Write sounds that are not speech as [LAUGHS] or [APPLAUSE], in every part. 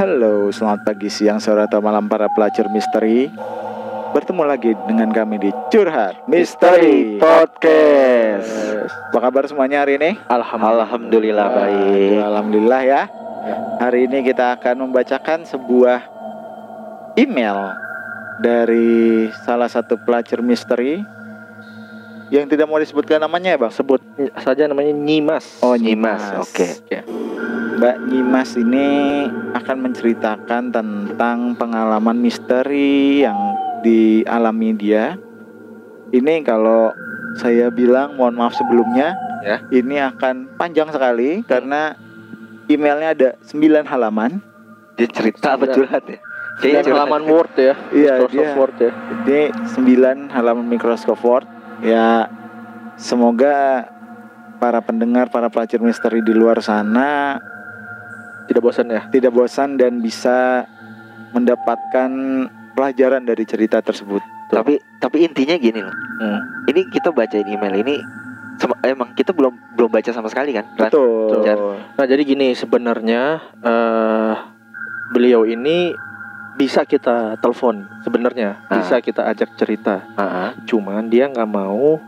Halo, selamat pagi, siang, sore, atau malam para pelacur misteri Bertemu lagi dengan kami di Curhat Misteri Podcast Apa kabar semuanya hari ini? Alhamdulillah baik. Alhamdulillah ya Hari ini kita akan membacakan sebuah email Dari salah satu pelacur misteri Yang tidak mau disebutkan namanya ya bang? Sebut saja namanya Nyimas. Oh Nyimas, oke. Mbak Nyimas ini akan menceritakan tentang pengalaman misteri yang dialami dia. Ini kalau saya bilang mohon maaf sebelumnya, Ya. ini akan panjang sekali karena emailnya ada 9 halaman. Dia cerita apa curhat ya? Curhat. halaman Word ya. Iya, Microsoft dia Word ya. ini 9 halaman Microsoft Word. Ya, semoga para pendengar, para pelacur misteri di luar sana Tidak bosan ya? tidak bosan dan bisa mendapatkan pelajaran dari cerita tersebut. Tapi tapi intinya gini loh. Hmm. Ini kita bacain email ini sama- emang kita belum belum baca sama sekali kan? Betul. Nah jadi gini sebenarnya eh beliau ini bisa kita telepon sebenarnya Ah. bisa kita ajak cerita. Ah, ah. Cuman dia nggak mau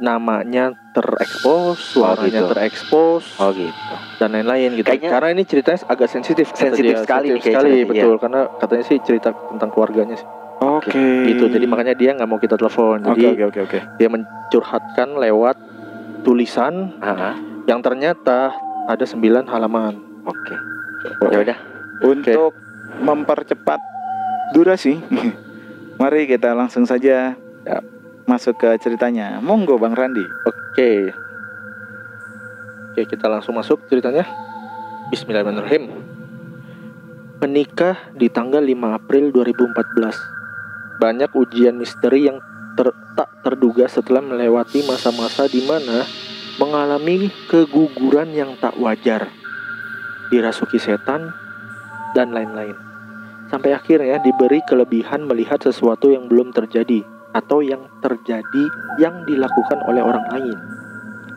namanya terekspos, suaranya gitu. terekspos Oh gitu. dan lain-lain gitu. Kayaknya- Karena ini ceritanya agak sensitif. Sensitif sekali Sensitif sekali ceritanya, betul. Karena katanya sih cerita tentang keluarganya sih. Oke. Gitu. Jadi makanya dia nggak mau kita telepon. Oke Jadi oke oke oke. dia mencurhatkan lewat tulisan Ah, ah. yang ternyata ada 9 halaman. Oke. Ya udah. Untuk mempercepat durasi, [LAUGHS] mari kita langsung saja Ya. Masuk ke ceritanya. Monggo Bang Randi. Oke. Oke, kita langsung masuk ceritanya. Bismillahirrahmanirrahim. Menikah di tanggal 5 April 2014. Banyak ujian misteri yang ter- tak terduga setelah melewati masa-masa di mana mengalami keguguran yang tak wajar, dirasuki setan, dan lain-lain. Sampai akhirnya diberi kelebihan melihat sesuatu yang belum terjadi atau yang terjadi yang dilakukan oleh orang lain.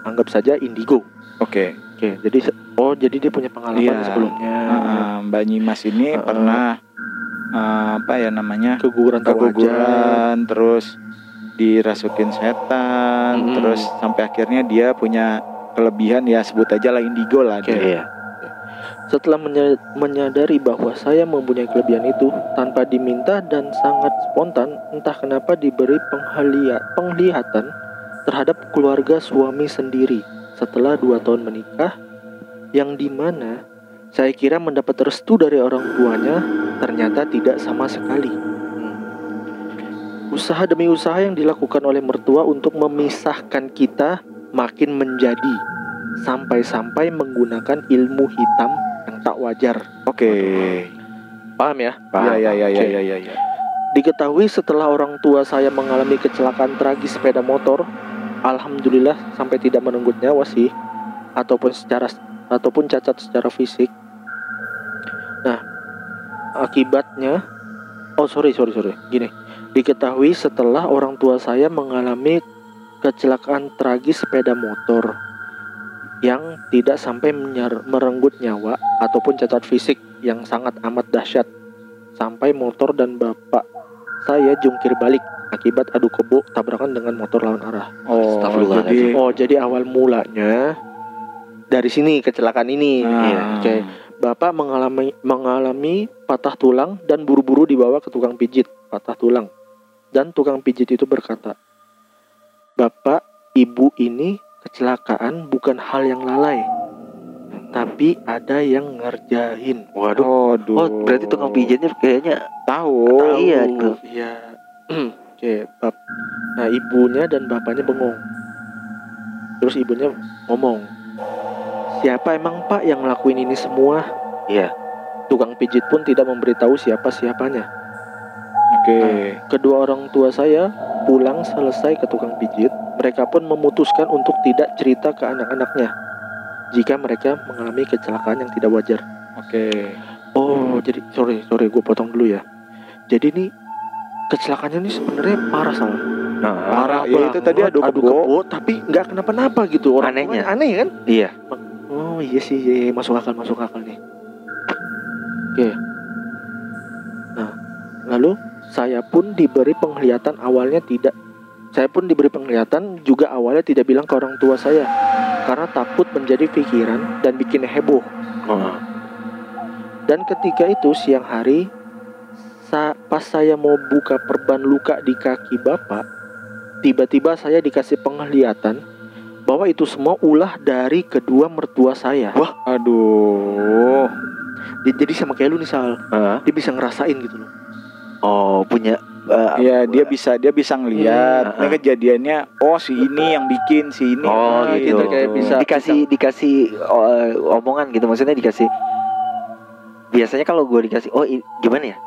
Anggap saja indigo. Oke. Oke, jadi se- oh jadi dia punya pengalaman Iya. sebelumnya. Ah, Mbak Nyimas ini ah. pernah ah, apa ya namanya? Keguguran keguguran terus dirasukin setan Mm-mm. terus sampai akhirnya dia punya kelebihan ya sebut aja lah indigo lah Oke. dia. Iya. Setelah menya- menyadari bahwa saya mempunyai kelebihan itu tanpa diminta dan sangat spontan, entah kenapa diberi penglihatan terhadap keluarga suami sendiri setelah dua tahun menikah, yang di mana saya kira mendapat restu dari orang tuanya, ternyata tidak sama sekali. Usaha demi usaha yang dilakukan oleh mertua untuk memisahkan kita makin menjadi sampai-sampai menggunakan ilmu hitam yang tak wajar. Oke. Paham ya? Ya ya ya ya Oke. ya ya. ya. Diketahui setelah orang tua saya mengalami kecelakaan tragis sepeda motor, alhamdulillah sampai tidak merenggut nyawa sih, ataupun secara ataupun cacat secara fisik. Nah, akibatnya, oh sorry sorry sorry, gini, diketahui setelah orang tua saya mengalami kecelakaan tragis sepeda motor yang tidak sampai menyer- merenggut nyawa ataupun cacat fisik yang sangat amat dahsyat sampai motor dan bapak saya jungkir balik akibat adu kebo tabrakan dengan motor lawan arah. Oh, jadi Oh, jadi awal mulanya dari sini kecelakaan ini. Ah. Iya, Oke. Bapak mengalami mengalami patah tulang dan buru-buru dibawa ke tukang pijit, patah tulang. Dan tukang pijit itu berkata, "Bapak, ibu ini kecelakaan bukan hal yang lalai, tapi ada yang ngerjain." Waduh. Waduh. Oh, berarti tukang pijitnya kayaknya tahu. Tahu. Iya, tuh. Iya. [CLEARS THROAT] Oke, bap. Nah, ibunya dan bapaknya bengong. Terus ibunya ngomong, "Siapa emang Pak yang ngelakuin ini semua?" Iya. Tukang pijit pun tidak memberitahu siapa siapanya. Oke. Kedua orang tua saya pulang selesai ke tukang pijit, mereka pun memutuskan untuk tidak cerita ke anak-anaknya jika mereka mengalami kecelakaan yang tidak wajar. Oke. Oh, jadi sorry, sorry, gue potong dulu ya. Jadi ini kecelakaannya ini sebenarnya parah salah. Nah, Parah. Ya, itu tadi adu adu kebo. kebo, tapi nggak kenapa-napa gitu. Orang Anehnya. aneh kan? iya. Oh iya sih, iya, iya, masuk akal, masuk akal nih. Nah, lalu saya pun diberi penglihatan awalnya tidak saya pun diberi penglihatan juga awalnya tidak bilang ke orang tua saya karena takut menjadi pikiran dan bikin heboh. Oh. Dan ketika itu siang hari sa- pas saya mau buka perban luka di kaki bapak, tiba-tiba saya dikasih penglihatan bahwa itu semua ulah dari kedua mertua saya. Wah. Aduh. Di- Jadi sama kayak lu nih Sal, Hah? dia bisa ngerasain gitu loh. Oh, punya eh, Iya, dia bisa dia bisa ngelihat. Hmm, Ini kejadiannya oh si ini yang bikin si ini. Oh Ah, gitu, gitu, kayak bisa- dikasih dikasih oh, omongan gitu maksudnya dikasih biasanya kalau gue dikasih oh i- gimana ya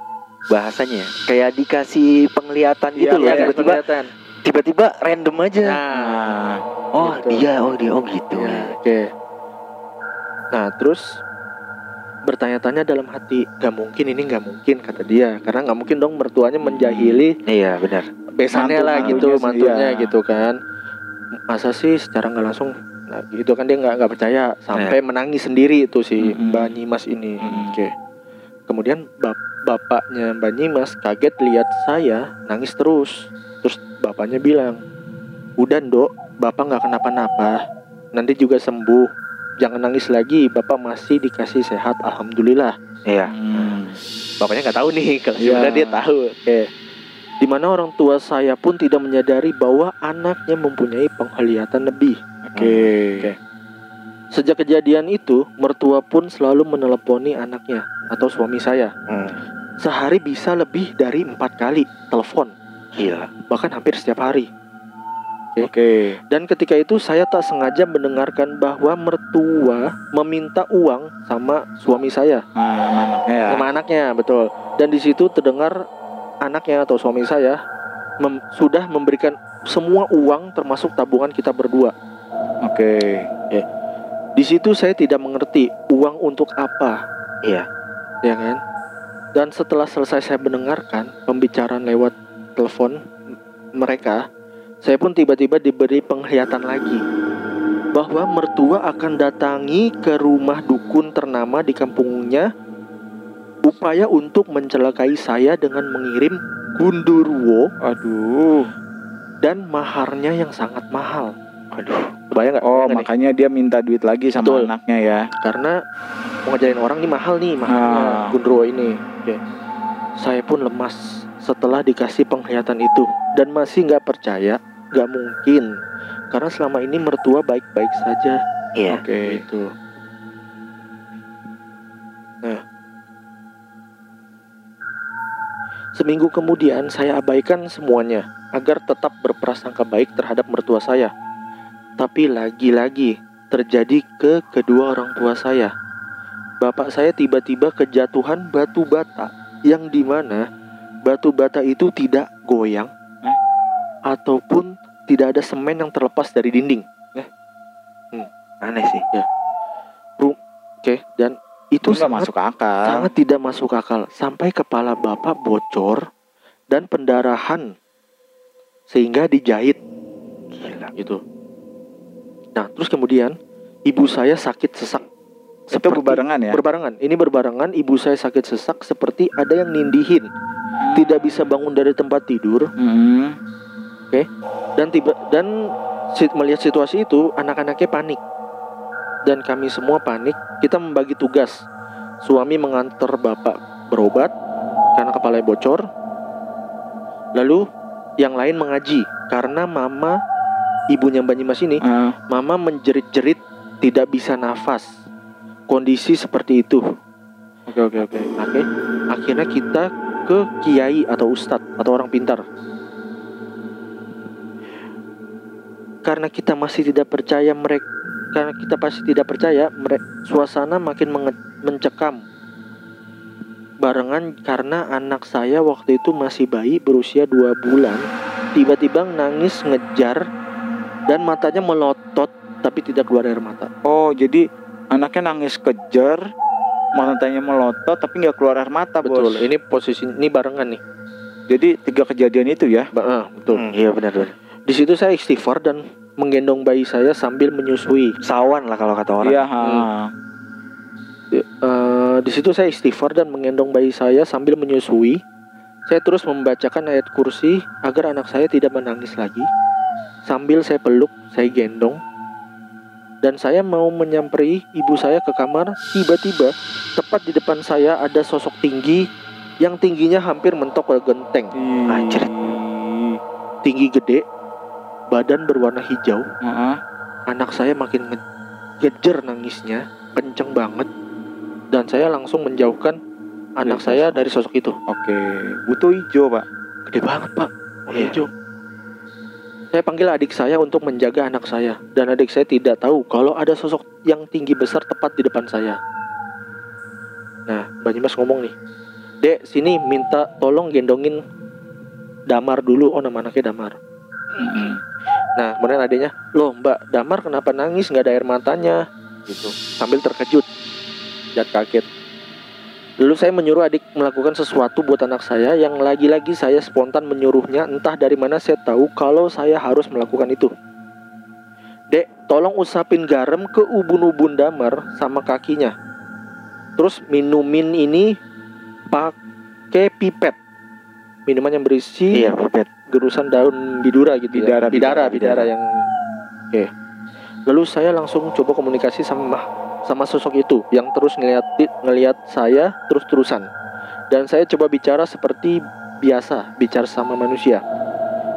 bahasanya ya? kayak dikasih penglihatan Iya, gitu loh iya, tiba-tiba penglihatan. tiba-tiba random aja Nah, oh gitu. dia oh dia oh gitu ya, oke. Nah, terus bertanya-tanya dalam hati, gak mungkin ini gak mungkin kata dia, karena gak mungkin dong mertuanya menjahili iya benar besannya Mantu- lah gitu, mantunya sih, mantunya iya. gitu kan. Masa sih secara nggak langsung, nah gitu kan dia nggak nggak percaya sampai menangis sendiri itu si Mm-mm. Mbak Nyimas ini. Mm-mm. Oke. Kemudian bap- bapaknya Mbak Nyimas kaget lihat saya nangis terus. Terus bapaknya bilang, udah dok, bapak nggak kenapa-napa, nanti juga sembuh. Jangan nangis lagi, bapak masih dikasih sehat, alhamdulillah. iya Hmm. Bapaknya nggak tahu nih, kalau Iya. sebenarnya dia tahu. Oke. Di mana orang tua saya pun tidak menyadari bahwa anaknya mempunyai penglihatan lebih. Oke. Oke. Sejak kejadian itu, mertua pun selalu meneleponi anaknya atau suami saya. Hmm. Sehari bisa lebih dari empat kali telepon, gila bahkan hampir setiap hari. Oke. Dan ketika itu saya tak sengaja mendengarkan bahwa mertua meminta uang sama suami saya, Nah, anaknya ya. sama anaknya, betul. Dan di situ terdengar anaknya atau suami saya mem- sudah memberikan semua uang termasuk tabungan kita berdua. Oke. Di situ saya tidak mengerti uang untuk apa, iya ya kan? Dan setelah selesai saya mendengarkan pembicaraan lewat telepon mereka, saya pun tiba-tiba diberi penglihatan lagi bahwa mertua akan datangi ke rumah dukun ternama di kampungnya upaya untuk mencelakai saya dengan mengirim gundurwo Aduh. dan maharnya yang sangat mahal. aduh Bayang nggak? Oh, nggak nih? makanya dia minta duit lagi sama Betul. anaknya ya. karena mau ngajarin orang nih mahal nih mahalnya Ah. gundurwo ini. Oke. Saya pun lemas setelah dikasih penglihatan itu dan masih nggak percaya, nggak mungkin karena selama ini mertua baik-baik saja. iya Oke. Gitu. Nah, seminggu kemudian saya abaikan semuanya agar tetap berprasangka baik terhadap mertua saya. Tapi lagi-lagi terjadi ke kedua orang tua saya. Bapak saya tiba-tiba kejatuhan batu bata yang di mana batu bata itu tidak goyang? Ataupun tidak ada semen yang terlepas dari dinding. aneh sih Oke, dan Itu itu sangat masuk akal. sangat tidak masuk akal sampai kepala bapak bocor dan pendarahan sehingga dijahit gila gitu. Nah, terus kemudian ibu saya sakit sesak. Itu Seperti- berbarengan ya. Berbarengan. Ini berbarengan ibu saya sakit sesak seperti ada yang nindihin. Tidak bisa bangun dari tempat tidur Hmm. Dan tiba dan melihat situasi itu anak-anaknya panik. Dan kami semua panik. Kita membagi tugas. Suami mengantar bapak berobat karena kepalanya bocor. Lalu yang lain mengaji karena mama ibunya Mbak Nyimas ini Ah, Mama menjerit-jerit tidak bisa nafas. Kondisi seperti itu. Oke oke oke. Oke. Akhirnya kita ke kiai atau ustadz atau orang pintar. Karena kita masih tidak percaya mereka karena kita pasti tidak percaya mereka suasana makin menge- mencekam. Barengan karena anak saya waktu itu masih bayi berusia dua bulan tiba-tiba nangis ngejar dan matanya melotot tapi tidak keluar air mata. Oh jadi anaknya nangis kejar, matanya melotot tapi nggak keluar air mata Betul. bos. Ini posisi ini barengan nih. Jadi tiga kejadian itu ya. Ba- ah, betul. Hmm, iya benar benar Di situ saya istighfar dan menggendong bayi saya sambil menyusui. sawan lah kalau kata orang Iya. ha. Eh, di situ saya istighfar dan menggendong bayi saya sambil menyusui. Saya terus membacakan ayat kursi agar anak saya tidak menangis lagi. Sambil saya peluk, saya gendong. Dan saya mau menyamperi ibu saya ke kamar, tiba-tiba tepat di depan saya ada sosok tinggi yang tingginya hampir mentok ke genteng. Anjir. Tinggi gede, badan berwarna hijau. Heeh. Anak saya makin nge- ngejer nangisnya, kenceng banget. Dan saya langsung menjauhkan anak Dari saya sosok. dari sosok itu. Oke, butuh hijau pak. Gede banget pak, warna Iya. hijau. Saya panggil adik saya untuk menjaga anak saya. Dan adik saya tidak tahu kalau ada sosok yang tinggi besar tepat di depan saya. Nah, Mbak Nyimas ngomong nih. Dek, sini minta tolong gendongin Damar dulu. Oh, nama anaknya Damar. Nah, kemudian adiknya, loh Mbak Damar kenapa nangis nggak ada air matanya? Gitu, sambil terkejut dan kaget. Lalu saya menyuruh adik melakukan sesuatu buat anak saya yang lagi-lagi saya spontan menyuruhnya entah dari mana saya tahu kalau saya harus melakukan itu. Dek, tolong usapin garam ke ubun-ubun Damar sama kakinya. Terus minumin ini pakai pipet. Minuman yang berisi Iya, pipet. Gerusan daun bidura gitu Bidara, ya. Bidara, bidara, bidara, yang Oke. Lalu saya langsung coba komunikasi sama sama sosok itu yang terus ngeliat ngeliat saya terus-terusan. Dan saya coba bicara seperti biasa, bicara sama manusia.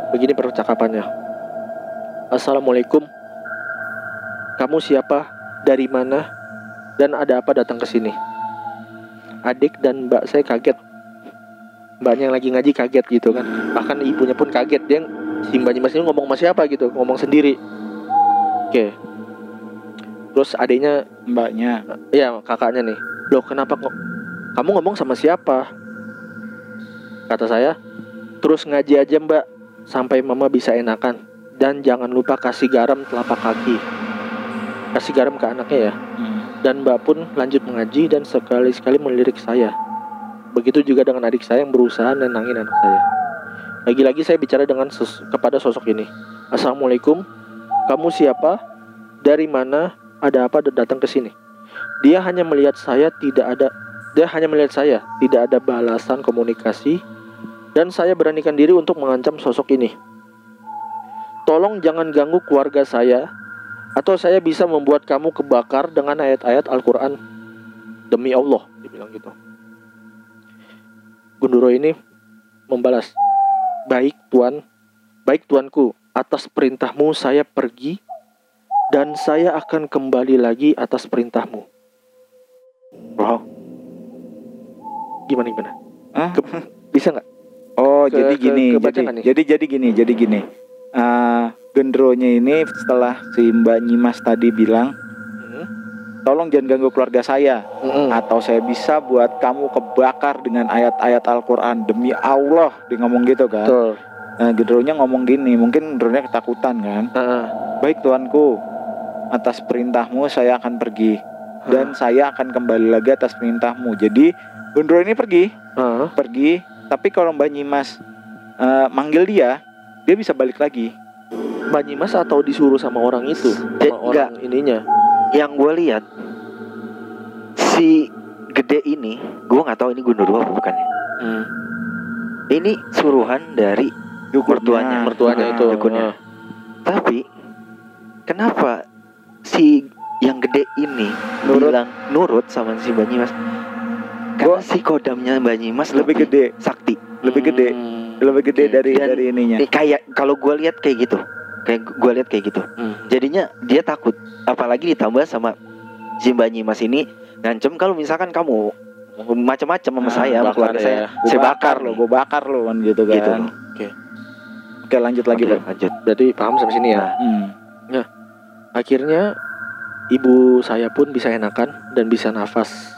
Begini percakapannya. Assalamualaikum. Kamu siapa? Dari mana? Dan ada apa datang ke sini? Adik dan mbak saya kaget. Mbaknya yang lagi ngaji kaget gitu kan. Bahkan ibunya pun kaget. Dia si mbak Nyimas ini ngomong sama siapa gitu, ngomong sendiri. Oke. Terus adiknya Mbaknya. Iya kakaknya nih Loh kenapa kok Kamu ngomong sama siapa Kata saya Terus ngaji aja mbak Sampai mama bisa enakan Dan jangan lupa kasih garam telapak kaki Kasih garam ke anaknya ya Hmm. Dan mbak pun lanjut mengaji Dan sekali-sekali melirik saya Begitu juga dengan adik saya yang berusaha nenangin anak saya Lagi-lagi saya bicara dengan kepada sosok ini Assalamualaikum Kamu siapa? Dari mana? Ada apa datang ke sini? Dia hanya melihat saya tidak ada dia hanya melihat saya, tidak ada balasan komunikasi dan saya beranikan diri untuk mengancam sosok ini. Tolong jangan ganggu keluarga saya atau saya bisa membuat kamu kebakar dengan ayat-ayat Al-Qur'an. Demi Allah, dibilang gitu. Gunduro ini membalas, "Baik, Tuan. Baik, Tuanku. Atas perintahmu saya pergi dan saya akan kembali lagi atas perintahmu." Wow. Gimana gimana? Hah? Bisa nggak? Oh, Ke- jadi ke- gini. kebaca jadi, nih? jadi jadi gini, jadi gini. Eh, gendronya ini setelah si Mbak Nyimas tadi bilang, tolong jangan ganggu keluarga saya Mm-mm. atau saya bisa buat kamu kebakar dengan ayat-ayat Al-Qur'an demi Allah dia ngomong gitu kan. Betul. Nah, gendronya ngomong gini, mungkin gendronya ketakutan kan. Heeh. Baik tuanku, atas perintahmu saya akan pergi dan saya akan kembali lagi atas perintahmu. Jadi Gundro ini pergi, Heeh. pergi. Tapi kalau Mbak Nyimas eh, manggil dia, dia bisa balik lagi. Mbak Nyimas atau disuruh sama orang itu? Eh, Sama orang ininya. Yang gue lihat si gede ini, gue nggak tahu ini gundurwo apa bukan ya. Hmm. Ini suruhan dari Mertuanya, Mertuanya Nah, itu. dukunnya. Heeh. Tapi kenapa si yang gede ini Nurut. bilang nurut sama si Mbak Nyimas? Karena Gua- si kodamnya Mbak Nyimas lebih gede, sakti. lebih gede, Hmm. lebih gede dari Dan- dari ininya. Eh, kayak kalau gue lihat kayak gitu, kayak gue lihat kayak gitu. Hmm. Jadinya dia takut, apalagi ditambah sama si Mbak Nyimas ini ngancem kalau misalkan kamu macam-macam sama Ah, saya, sama bakar keluarga ya. saya, Gua saya bakar lo, loh. gue bakar lo kan gitu kan. Gitu. Oke lanjut lagi Oke, Bang. lanjut. Berarti paham sampai sini ya. Nah. Hmm. Akhirnya ibu saya pun bisa enakan dan bisa nafas.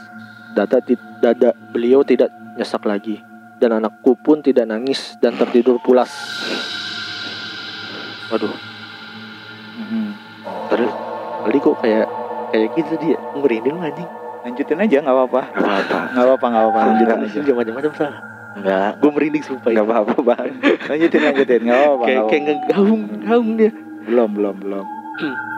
Dada ti- dada beliau tidak nyesak lagi dan anakku pun tidak nangis dan tertidur pulas. Waduh, Hmm. Terus tadi kok kayak kayak gitu dia merinding anjing. Lanjutin aja nggak apa-apa. nggak apa-apa, Nggak apa-apa. Lanjutin aja. Jangan macam-macam salah. nggak Gue merinding sumpah. nggak apa-apa bang. [LAUGHS] Lanjutin, lanjutin. Nggak apa-apa. kayak nggak kayak ngegaung gaung dia. Belum, belum, belum. [CLEARS THROAT]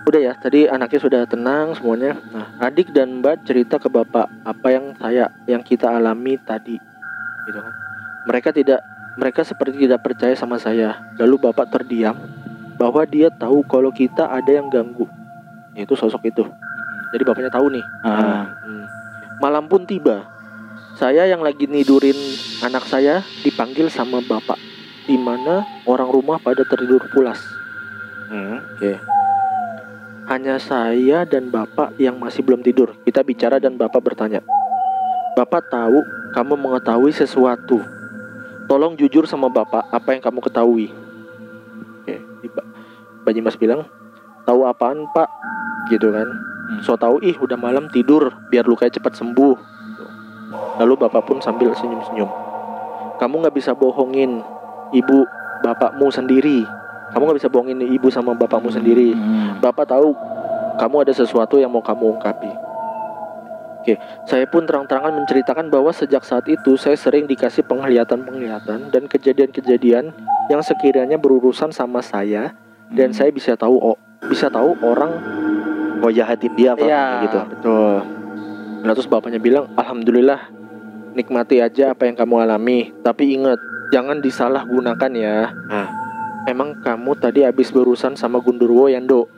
udah ya tadi anaknya sudah tenang semuanya nah adik dan mbak cerita ke bapak apa yang saya yang kita alami tadi gitu kan mereka tidak mereka seperti tidak percaya sama saya lalu bapak terdiam bahwa dia tahu kalau kita ada yang ganggu yaitu sosok itu jadi bapaknya tahu nih Ah. Hmm. malam pun tiba saya yang lagi nidurin anak saya dipanggil sama bapak di mana orang rumah pada tertidur pulas Hmm. Hanya saya dan Bapak yang masih belum tidur. Kita bicara dan Bapak bertanya. Bapak tahu kamu mengetahui sesuatu. Tolong jujur sama Bapak apa yang kamu ketahui. Oke, Banyimas bilang, tahu apaan Pak? Gitu kan. So tahu ih udah malam tidur biar lukanya cepat sembuh. Lalu Bapak pun sambil senyum-senyum. Kamu nggak bisa bohongin ibu bapakmu sendiri. Kamu nggak bisa bohongin ibu sama bapakmu sendiri. Hmm. Bapak tahu kamu ada sesuatu yang mau kamu ungkapi. Oke, saya pun terang-terangan menceritakan bahwa sejak saat itu saya sering dikasih penglihatan-penglihatan dan kejadian-kejadian yang sekiranya berurusan sama saya dan Hmm. saya bisa tahu oh, bisa tahu orang Mau jahatin dia apa ya gitu. betul. Nah, terus bapaknya bilang, alhamdulillah nikmati aja apa yang kamu alami, tapi ingat jangan disalahgunakan ya. Ah. Emang kamu tadi habis berurusan sama Gundurwo Yando?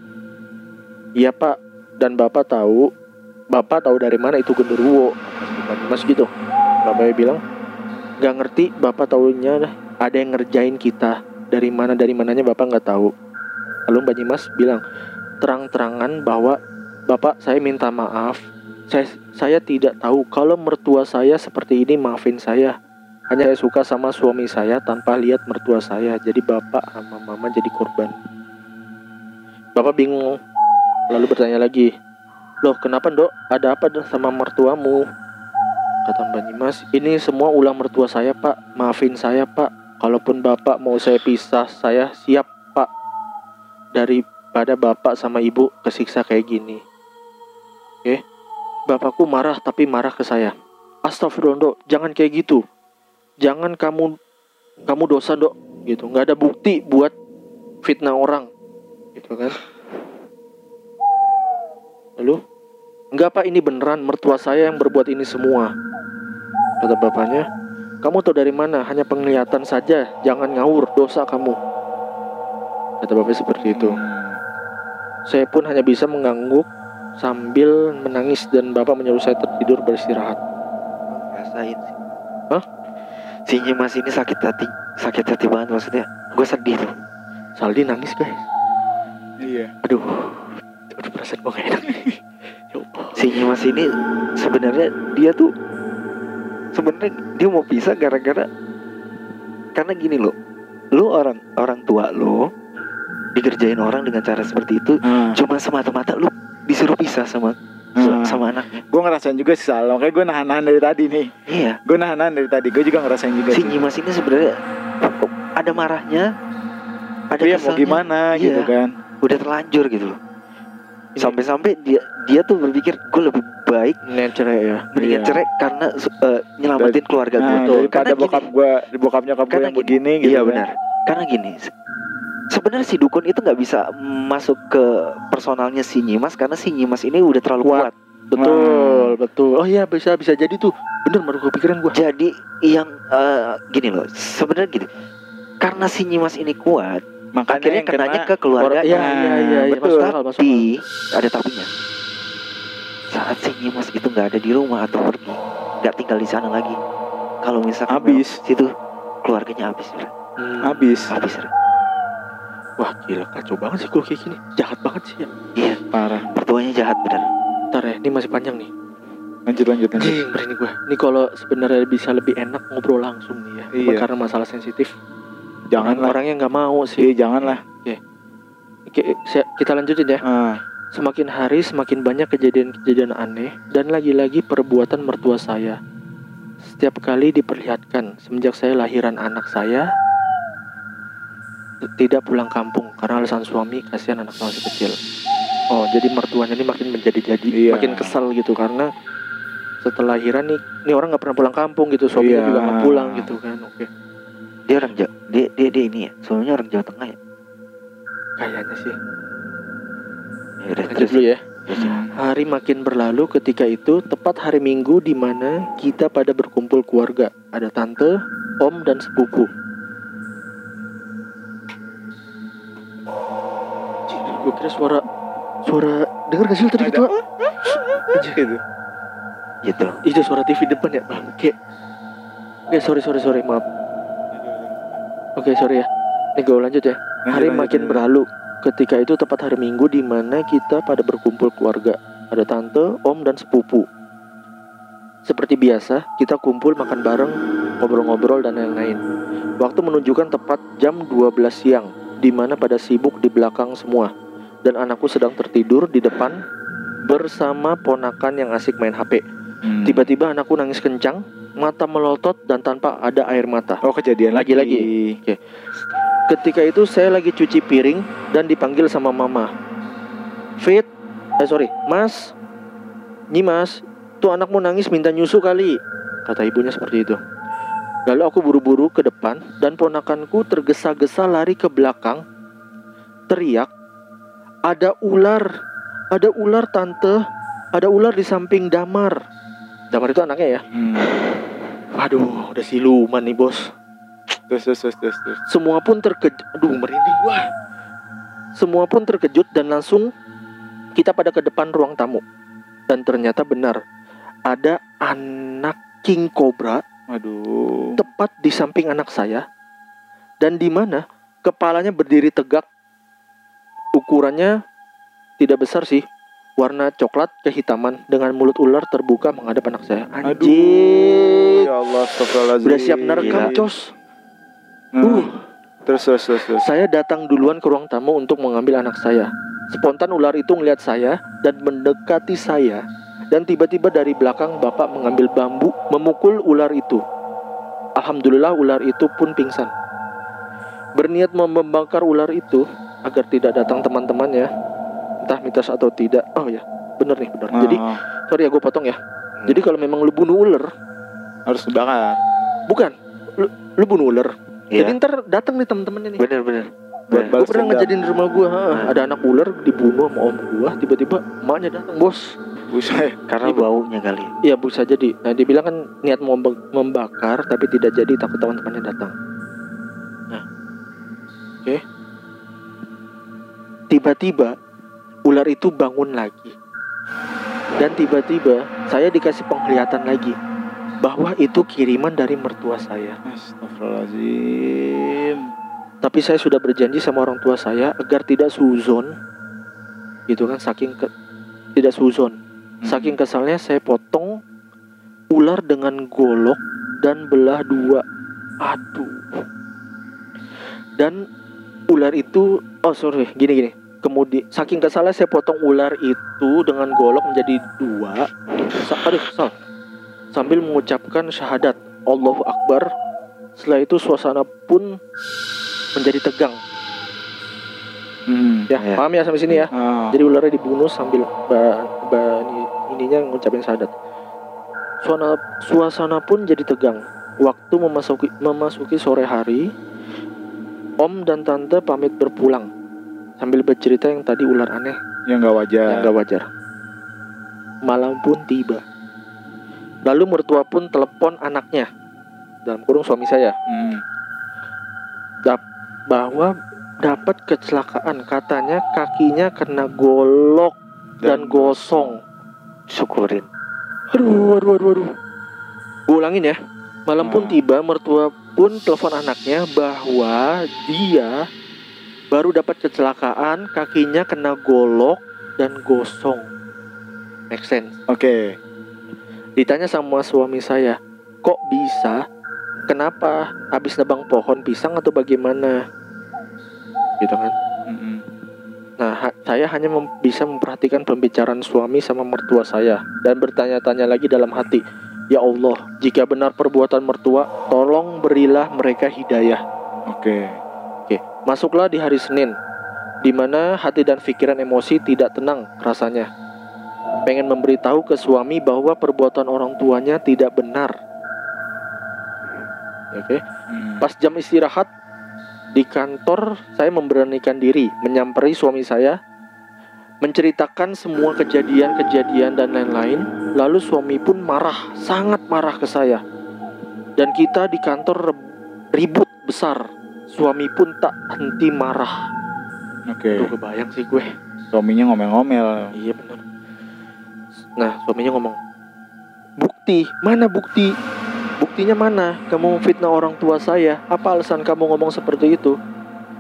Iya pak, dan bapak tahu, bapak tahu dari mana itu Gundurwo? Mas gitu. Bapaknya bilang, nggak ngerti, bapak tahunya ada yang ngerjain kita. Dari mana dari mananya bapak nggak tahu. Lalu Mbak Nyimas bilang, terang-terangan bahwa bapak saya minta maaf. Saya saya tidak tahu kalau mertua saya seperti ini maafin saya. Hanya saya suka sama suami saya tanpa lihat mertua saya. Jadi bapak sama mama jadi korban. Bapak bingung. Lalu bertanya lagi, loh kenapa dok? Ada apa dah sama mertuamu? Kata Mbak Nyimas, ini semua ulah mertua saya pak. Maafin saya pak. Kalaupun bapak mau saya pisah, saya siap pak. Daripada bapak sama ibu kesiksa kayak gini. Oke, bapakku marah tapi marah ke saya. Astagfirullah dok, jangan kayak gitu. Jangan kamu kamu dosa dok, gitu. Nggak ada bukti buat fitnah orang, gitu kan? Lalu, enggak pak ini beneran mertua saya yang berbuat ini semua. Kata bapaknya, kamu tahu dari mana? Hanya penglihatan saja, jangan ngawur, dosa kamu. Kata bapaknya seperti itu. Saya pun hanya bisa mengangguk sambil menangis dan bapak menyuruh saya tertidur beristirahat. Rasain sih. Hah? Si Nyimas ini sakit hati, sakit hati banget maksudnya. Gue sedih tuh. Saldi nangis guys. Iya. Aduh, aduh perasaan gue gak enak. [LAUGHS] Si Nyimas ini sebenarnya dia tuh sebenarnya dia mau pisah gara-gara karena gini loh. Lu orang orang tua lo dikerjain orang dengan cara seperti itu Ah. cuma semata-mata lu disuruh pisah sama Ah. sama anaknya. Gue ngerasain juga sih salah, makanya gue nahan-nahan dari tadi nih. Iya. Gue nahan-nahan dari tadi, gue juga ngerasain juga. Si sih. Nyimas ini sebenarnya ada marahnya, ada ya mau keselnya, gimana Iya. gitu kan? udah terlanjur gitu loh. Ini- Sampai-sampai dia dia tuh berpikir gue lebih baik Mendingan cerai ya. mendingan Iya. cerai karena eh, nyelamatin keluarga gue. Nah, Tuh, daripada karena gini, bokap gue, bokap nyokap gue Karena yang gini, begini gitu. iya kan. benar. Karena gini, se- sebenarnya si dukun itu nggak bisa masuk ke personalnya si Nyimas karena si Nyimas ini udah terlalu Kuat. kuat. Betul, betul. Oh iya bisa bisa jadi tuh. Bener baru kepikiran gue. Jadi yang eh, gini loh, sebenarnya gini. Karena si Nyimas ini kuat, Makanya akhirnya yang kenanya kena, ke keluarga. Iya iya iya. iya. betul. Masuk akal, masuk akal. Tapi ada tapinya. Saat si Nyimas itu nggak ada di rumah atau pergi, nggak tinggal di sana lagi. Kalau misalkan Habis. situ keluarganya habis, Bro. Hmm. habis. habis. Bro. Wah gila kacau banget sih gue kayak gini. Jahat banget sih ya. Iya, Parah. mertuanya jahat bener. Ntar ya, ini masih panjang nih. Lanjut lanjut lanjut. Berani gue. Ini kalau sebenarnya bisa lebih enak ngobrol langsung nih ya. Iya. karena masalah sensitif. Jangan lah. Orangnya nggak mau sih. Iya jangan lah. Oke, saya- kita lanjutin ya. Ah, Semakin hari semakin banyak kejadian-kejadian aneh dan lagi-lagi perbuatan mertua saya. Setiap kali diperlihatkan semenjak saya lahiran anak saya tidak pulang kampung karena alasan suami kasihan anak masih kecil. Oh, jadi mertuanya ini makin menjadi-jadi, Iya. makin kesal gitu karena setelah lahiran nih, ini orang nggak pernah pulang kampung gitu, suaminya Iya. juga nggak pulang gitu kan. Oke, Dia orang Jawa, dia, dia dia ini ya, suaminya orang Jawa Tengah ya. kayaknya sih. Ya udah Lanjut terus. dulu ya. Ya. Hari makin berlalu ketika itu tepat hari Minggu di mana kita pada berkumpul keluarga. Ada tante, om dan sepupu. Gue kira suara suara dengar gak sih lu tadi itu? Gitu. Gitu. Itu suara TV depan ya bangke. Oke sorry sorry sorry maaf. Oke sorry ya. Ini gue lanjut ya. Hari makin berlalu. Ketika itu tepat hari Minggu di mana kita pada berkumpul keluarga. Ada tante, om dan sepupu. Seperti biasa, kita kumpul makan bareng, ngobrol-ngobrol dan lain-lain. Waktu menunjukkan tepat jam 12 siang, di mana pada sibuk di belakang semua. Dan anakku sedang tertidur di depan bersama ponakan yang asik main HP. Hmm. Tiba-tiba anakku nangis kencang, mata melotot dan tanpa ada air mata. Oh kejadian lagi Lagi-lagi. Ketika itu saya lagi cuci piring dan dipanggil sama mama. Fit, eh sorry, Mas, Nyi Mas, tuh anakmu nangis minta nyusu kali, kata ibunya seperti itu. Lalu aku buru-buru ke depan dan ponakanku tergesa-gesa lari ke belakang, teriak, ada ular, ada ular tante, ada ular di samping Damar. Damar itu anaknya ya. Hmm. Waduh, udah siluman nih bos. Terus terus terus terus. terus. Semua pun terkejut. Aduh, merinding gua. Semua pun terkejut dan langsung kita pada ke depan ruang tamu. Dan ternyata benar, ada anak king cobra Waduh. tepat di samping anak saya. Dan di mana kepalanya berdiri tegak. Ukurannya tidak besar sih. Warna coklat kehitaman dengan mulut ular terbuka menghadap anak saya. Aduh. Anjing. Ya Allah, astagfirullahaladzim. Udah siap nerekam, cos. Hmm. Uh. Terus terus terus terus. Saya datang duluan ke ruang tamu untuk mengambil anak saya. Spontan ular itu melihat saya dan mendekati saya. Dan tiba-tiba dari belakang bapak mengambil bambu memukul ular itu. Alhamdulillah ular itu pun pingsan. Berniat membakar ular itu agar tidak datang teman-temannya. Entah mitos atau tidak. Oh ya, bener nih bener. Jadi Ah, sorry ya gue potong ya. Jadi kalau memang lu bunuh ular, harus dibakar. bukan lu, lu bunuh ular. Iya. Jadi ntar datang nih teman-temannya nih. Bener bener. Gue pernah ngejadiin di rumah gue, Hmm. ada anak ular dibunuh sama om gue, tiba-tiba emaknya datang bos. Buset. Karena Iya, baunya kali. Iya bisa jadi. Nah dia bilang kan niat mau membakar tapi tidak jadi takut teman-temannya datang. Nah, oke. Tiba-tiba ular itu bangun lagi. Dan tiba-tiba saya dikasih penglihatan lagi bahwa itu kiriman dari mertua saya. Astagfirullahaladzim. Tapi saya sudah berjanji sama orang tua saya agar tidak suzon. Gitu kan saking ke, tidak suzon. Hmm. Saking kesalnya saya potong ular dengan golok dan belah dua. Aduh. Dan ular itu oh sorry gini gini. Kemudian saking kesalnya saya potong ular itu dengan golok menjadi dua. Sa aduh sal. Sambil mengucapkan syahadat Allahu Akbar. Setelah itu suasana pun menjadi tegang. Hmm. Ya, Ya. paham ya sampai sini ya? Ah. Jadi ularnya dibunuh sambil ba, ba- ini- ininya ngucapin syahadat. Suasana, suasana pun jadi tegang. Waktu memasuki memasuki sore hari, Om dan Tante pamit berpulang sambil bercerita yang tadi ular aneh yang nggak wajar. yang gak wajar. Malam pun tiba. Lalu mertua pun telepon anaknya dalam kurung suami saya Hmm. bahwa dapat kecelakaan katanya kakinya kena golok dan, gosong. Syukurin. Aduh, aduh, aduh, aduh. Gue ulangin ya. Malam pun Hmm. tiba, mertua pun telepon anaknya bahwa dia baru dapat kecelakaan, kakinya kena golok dan gosong. Make sense. Oke. Ditanya sama suami saya, kok bisa? Kenapa? Habis nebang pohon pisang atau bagaimana? Gitu kan. Mm-mm. Nah, ha- saya hanya mem- bisa memperhatikan pembicaraan suami sama mertua saya dan bertanya-tanya lagi dalam hati, "Ya Allah, jika benar perbuatan mertua, tolong berilah mereka hidayah." Oke. Oke, masuklah di hari Senin, di mana hati dan pikiran emosi tidak tenang rasanya. Pengen memberitahu ke suami bahwa perbuatan orang tuanya tidak benar. Oke, Hmm. Pas jam istirahat di kantor, saya memberanikan diri menyamperi suami saya, menceritakan semua kejadian-kejadian dan lain-lain. Lalu suami pun marah, sangat marah ke saya. Dan kita di kantor ribut besar. Suami pun tak henti marah. Oke. Tuh kebayang sih gue. Suaminya ngomel-ngomel. Iya benar. Nah suaminya ngomong, bukti mana bukti? Buktinya mana? Kamu fitnah orang tua saya. Apa alasan kamu ngomong seperti itu?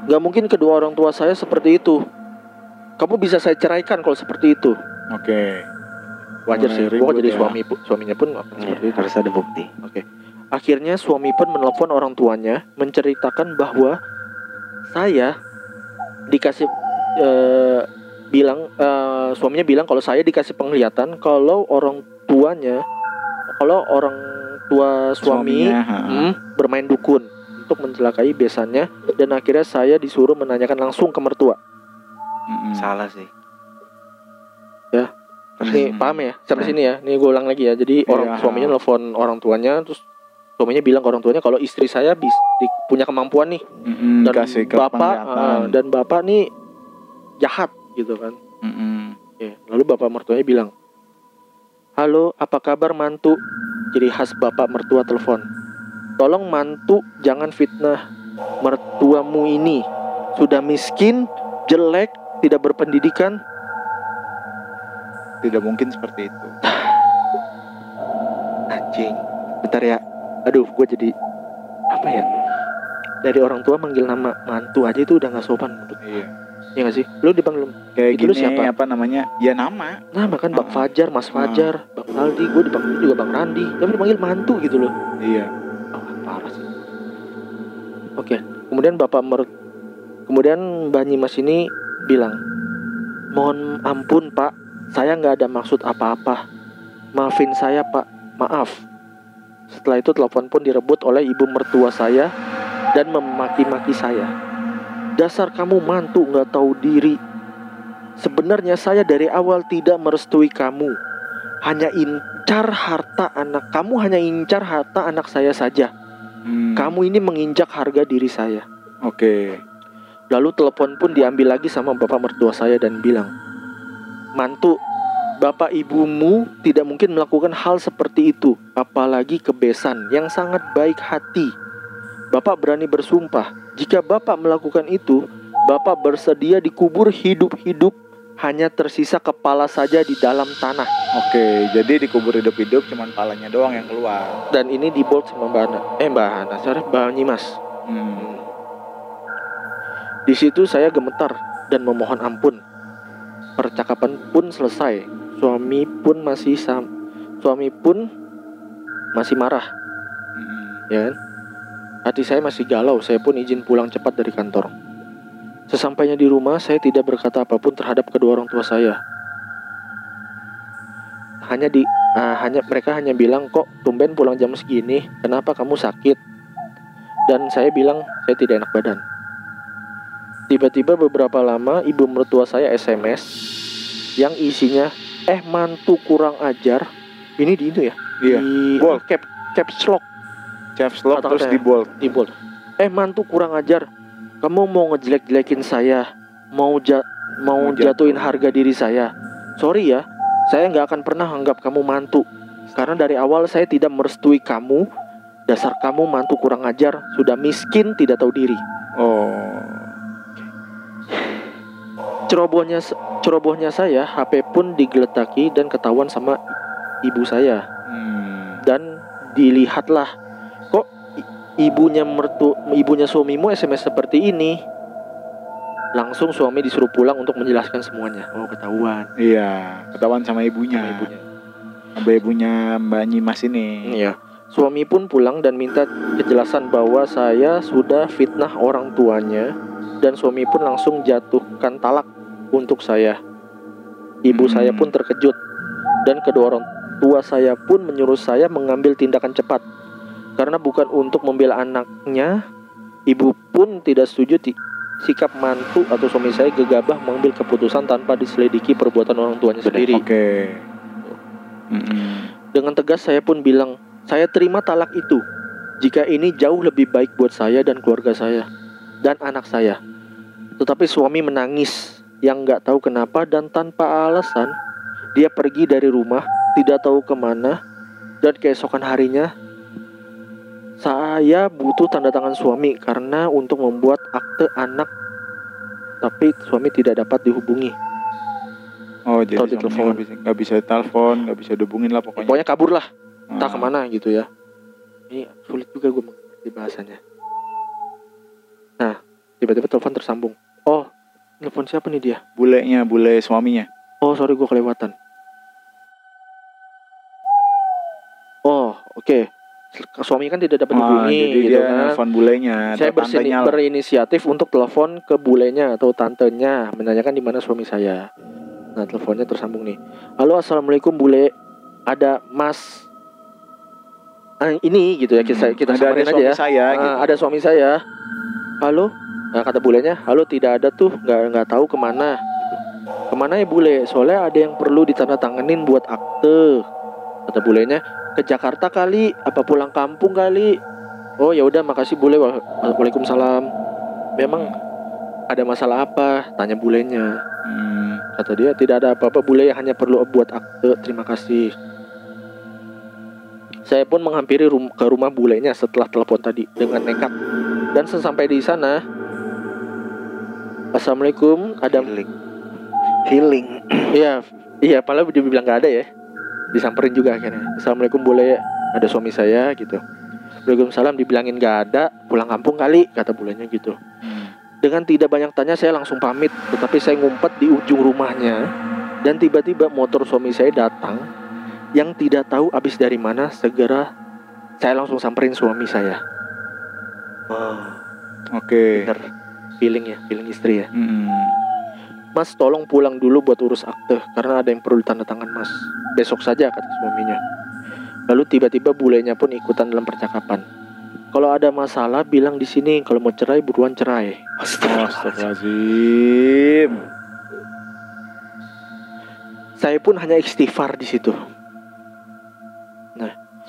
Gak mungkin kedua orang tua saya seperti itu. Kamu bisa saya ceraikan kalau seperti itu. Oke. Wajar Mulai sih. Gua jadi ya. suami suaminya pun akan seperti itu. harus ada bukti Akhirnya suami pun menelpon orang tuanya menceritakan bahwa saya dikasih eh, bilang eh, suaminya bilang kalau saya dikasih penglihatan kalau orang tuanya kalau orang tua suami hmm, bermain dukun untuk mencelakai besannya dan akhirnya saya disuruh menanyakan langsung ke mertua. Mm-mm. salah sih Ya. Nih paham ya sampai sini ya. Nih gue ulang lagi ya. Jadi orang Iya. suaminya nelfon orang tuanya terus suaminya bilang ke orang tuanya kalau istri saya bis, di- punya kemampuan nih Mm-mm, dan kasih bapak eh, dan bapak nih jahat gitu kan. Oke, lalu bapak mertuanya bilang, "Halo, apa kabar mantu?" Jadi khas bapak mertua telepon. "Tolong mantu jangan fitnah mertuamu ini. Sudah miskin, jelek, tidak berpendidikan." Tidak mungkin seperti itu. [LAUGHS] Anjing. Bentar ya. Aduh, gue jadi apa ya? Dari orang tua manggil nama mantu aja itu udah nggak sopan menurut. Iya. Ya nggak sih? Lu dipanggil Kayak Itu lu gini siapa? apa namanya? Ya nama. nama kan Bang. Fajar, Mas. Fajar, Bang Aldi, gue dipanggil juga Bang Randi. Tapi dipanggil mantu gitu loh. Iya. Oh, parah sih. Oke, kemudian Bapak Mer kemudian Mbak Nyimas ini bilang, "Mohon ampun, Pak. Saya nggak ada maksud apa-apa. Maafin saya, Pak. Maaf." Setelah itu telepon pun direbut oleh ibu mertua saya dan memaki-maki saya. Dasar kamu mantu nggak tahu diri. Sebenarnya saya dari awal tidak merestui kamu. Hanya incar harta anak kamu hanya incar harta anak saya saja. Hmm. Kamu ini menginjak harga diri saya. Oke. Lalu telepon pun diambil lagi sama bapak mertua saya dan bilang, Mantu, bapak ibumu tidak mungkin melakukan hal seperti itu, apalagi kebesan yang sangat baik hati. Bapak berani bersumpah, jika bapak melakukan itu, bapak bersedia dikubur hidup-hidup, hanya tersisa kepala saja di dalam tanah. Oke, jadi dikubur hidup-hidup cuman palanya doang yang keluar. Dan ini di bold sama Mbak Ana. Eh Mbak Ana, sorry, Mbak Nyimas. Hmm. Di situ saya gemetar dan memohon ampun. Percakapan pun selesai. Suami pun masih sam suami pun masih marah, Hmm. ya kan? Hati saya masih galau, saya pun izin pulang cepat dari kantor. Sesampainya di rumah, saya tidak berkata apa pun terhadap kedua orang tua saya. Hanya di ah, hanya mereka hanya bilang kok tumben pulang jam segini, kenapa kamu sakit? Dan saya bilang saya tidak enak badan. Tiba-tiba beberapa lama ibu mertua saya SMS yang isinya eh mantu kurang ajar. Ini di itu ya? Iya. Di Bold. cap caps lock Caps lock terus di bold. di bold. Eh mantu kurang ajar. Kamu mau ngejelek-jelekin saya, mau ja- mau jatuhin. harga diri saya. Sorry ya, saya nggak akan pernah anggap kamu mantu. Karena dari awal saya tidak merestui kamu. Dasar kamu mantu kurang ajar, sudah miskin tidak tahu diri. Oh. Cerobohnya cerobohnya saya HP pun digeletaki dan ketahuan sama ibu saya. Hmm. dan dilihatlah kok ibunya mertu ibunya suamimu SMS seperti ini? Langsung suami disuruh pulang untuk menjelaskan semuanya. Oh ketahuan. Iya, ketahuan sama ibunya. sama ibunya. Sama ibunya Mbak Nyimas ini. iya. Suami pun pulang dan minta kejelasan bahwa saya sudah fitnah orang tuanya dan suami pun langsung jatuhkan talak untuk saya. Ibu Hmm. saya pun terkejut. Dan kedua orang tua saya pun menyuruh saya mengambil tindakan cepat. Karena bukan untuk membela anaknya ibu pun tidak setuju sikap mantu atau suami saya gegabah mengambil keputusan tanpa diselidiki perbuatan orang tuanya sendiri. Oke. Mm-mm. dengan tegas saya pun bilang saya terima talak itu. Jika ini jauh lebih baik buat saya dan keluarga saya dan anak saya tetapi suami menangis yang nggak tahu kenapa dan tanpa alasan dia pergi dari rumah tidak tahu ke mana dan keesokan harinya saya butuh tanda tangan suami karena untuk membuat akte anak. Tapi suami tidak dapat dihubungi. Oh jadi Atau nggak bisa nggak bisa telepon, nggak bisa dihubungin lah pokoknya. pokoknya kabur lah. Entah Ah. ke mana gitu ya. Ini sulit juga gue mengerti bahasanya. Nah tiba-tiba telepon tersambung oh telepon siapa nih dia Bulenya, bule suaminya. oh sorry gue kelewatan oh oke suami kan tidak dapat Ah, dihubungi jadi gitu dia kan nelfon bulenya, saya bersini, berinisiatif untuk telepon ke bulenya atau tantenya menanyakan di mana suami saya. Nah teleponnya tersambung nih. Halo assalamualaikum bule, ada Mas Ah, ini gitu ya kita Hmm, kita ada, ada aja suami ya. saya Ah, gitu. Ada suami saya. Halo, nah, kata bulenya, halo tidak ada tuh, nggak nggak tahu ke mana. Ke mana ya bule? Soalnya ada yang perlu ditandatanganin buat akte. Kata bulenya, ke Jakarta kali, apa pulang kampung kali? Oh ya udah, makasih bule. Wa- Waalaikumsalam. Memang ada masalah apa? Tanya bulenya. Hmm, Kata dia tidak ada apa-apa bule hanya perlu buat akte. Terima kasih. Saya pun menghampiri rum- ke rumah bulenya setelah telepon tadi dengan nekat. Dan sesampai di sana, Assalamualaikum, ada Healing. Healing. [CLEARS THROAT] Iya, iya, padahal dia bilang nggak ada ya. Disamperin juga akhirnya. Assalamualaikum boleh ada suami saya gitu. Waalaikumsalam dibilangin nggak ada, pulang kampung kali kata bulannya gitu. Dengan tidak banyak tanya saya langsung pamit, tetapi saya ngumpet di ujung rumahnya dan tiba-tiba motor suami saya datang yang tidak tahu habis dari mana. Segera saya langsung samperin suami saya. Oke. Bener, feeling ya, feeling istri ya. Hmm. Mas tolong pulang dulu buat urus akte karena ada yang perlu tanda tangan mas. Besok saja kata suaminya. Lalu tiba-tiba bulenya pun ikutan dalam percakapan. Kalau ada masalah bilang di sini. Kalau mau cerai buruan cerai. Astagfirullahaladzim. Saya pun hanya istighfar di situ.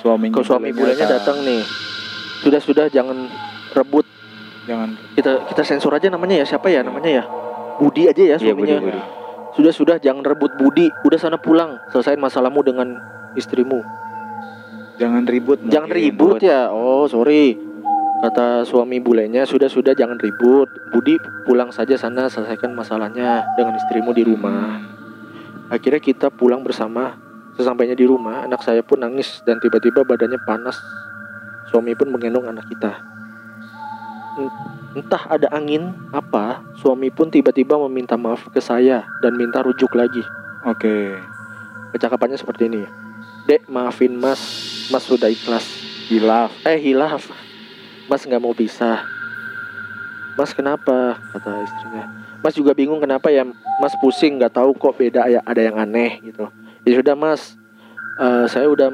Suaminya. Kalau suami bulenya datang nih. Sudah sudah jangan rebut. Jangan. Kita kita sensor aja namanya ya siapa ya namanya ya. Budi aja ya Iya, suaminya. Budi, Budi. Sudah sudah jangan rebut Budi. Udah sana pulang. Selesaiin masalahmu dengan istrimu. Jangan ribut. Jangan mungkin. ribut ya. Oh, sorry. Kata suami bulenya, sudah-sudah jangan ribut. Budi pulang saja sana selesaikan masalahnya dengan istrimu di rumah. Akhirnya kita pulang bersama. Sesampainya di rumah, anak saya pun nangis dan tiba-tiba badannya panas. Suami pun menggendong anak kita. En- Entah ada angin apa, suami pun tiba-tiba meminta maaf ke saya dan minta rujuk lagi. Oke. Percakapannya seperti ini. Dek, maafin Mas. Mas sudah ikhlas. Hilaf. Eh hilaf Mas nggak mau pisah Mas kenapa kata istrinya Mas juga bingung kenapa ya Mas pusing nggak tahu kok beda ya ada yang aneh gitu ya sudah Mas Eh, saya udah